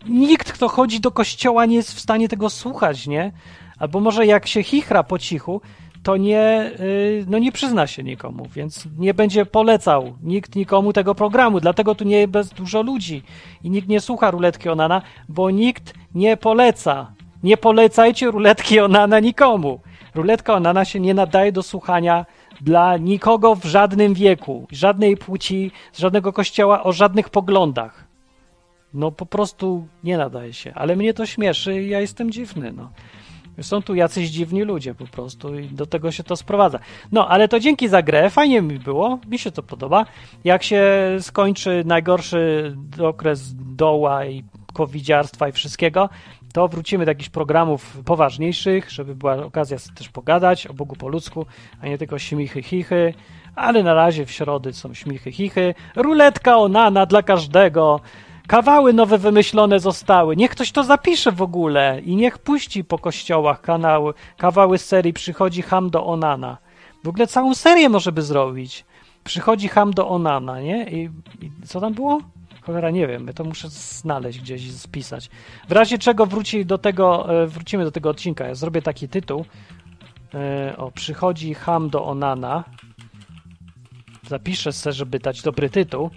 nikt, kto chodzi do kościoła, nie jest w stanie tego słuchać, nie? Albo może jak się chichra po cichu, to nie, y, no nie przyzna się nikomu, więc nie będzie polecał nikt nikomu tego programu. Dlatego tu nie jest dużo ludzi i nikt nie słucha ruletki Onana, bo nikt nie poleca. Nie polecajcie ruletki Onana nikomu. Ruletka Onana się nie nadaje do słuchania dla nikogo w żadnym wieku, żadnej płci, z żadnego kościoła, o żadnych poglądach. No po prostu nie nadaje się. Ale mnie to śmieszy i ja jestem dziwny, no. Są tu jacyś dziwni ludzie po prostu i do tego się to sprowadza. No, ale to dzięki za grę, fajnie mi było, mi się to podoba. Jak się skończy najgorszy okres doła i covidziarstwa i wszystkiego, to wrócimy do jakichś programów poważniejszych, żeby była okazja też pogadać o Bogu po ludzku, a nie tylko śmichy, chichy. Ale na razie w środy są śmichy, chichy. Ruletka onana dla każdego. Kawały nowe wymyślone zostały. Niech ktoś to zapisze w ogóle i niech puści po kościołach kanały, kawały z serii Przychodzi Ham do Onana. W ogóle całą serię może by zrobić. Przychodzi Ham do Onana, nie? I, i co tam było? Cholera, nie wiem, to muszę znaleźć gdzieś, spisać. W razie czego wróci do tego, e, wrócimy do tego odcinka. Ja zrobię taki tytuł. E, o, przychodzi Ham do Onana. Zapiszę sobie, żeby dać dobry tytuł.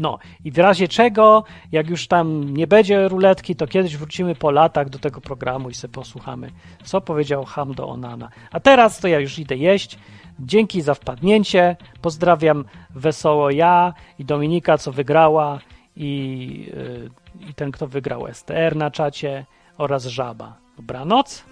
No i w razie czego, jak już tam nie będzie ruletki, to kiedyś wrócimy po latach do tego programu i sobie posłuchamy, co powiedział Ham do Onana. A teraz to ja już idę jeść. Dzięki za wpadnięcie. Pozdrawiam wesoło ja i Dominika, co wygrała, i, yy, i ten, kto wygrał STR na czacie oraz Żaba. Dobranoc.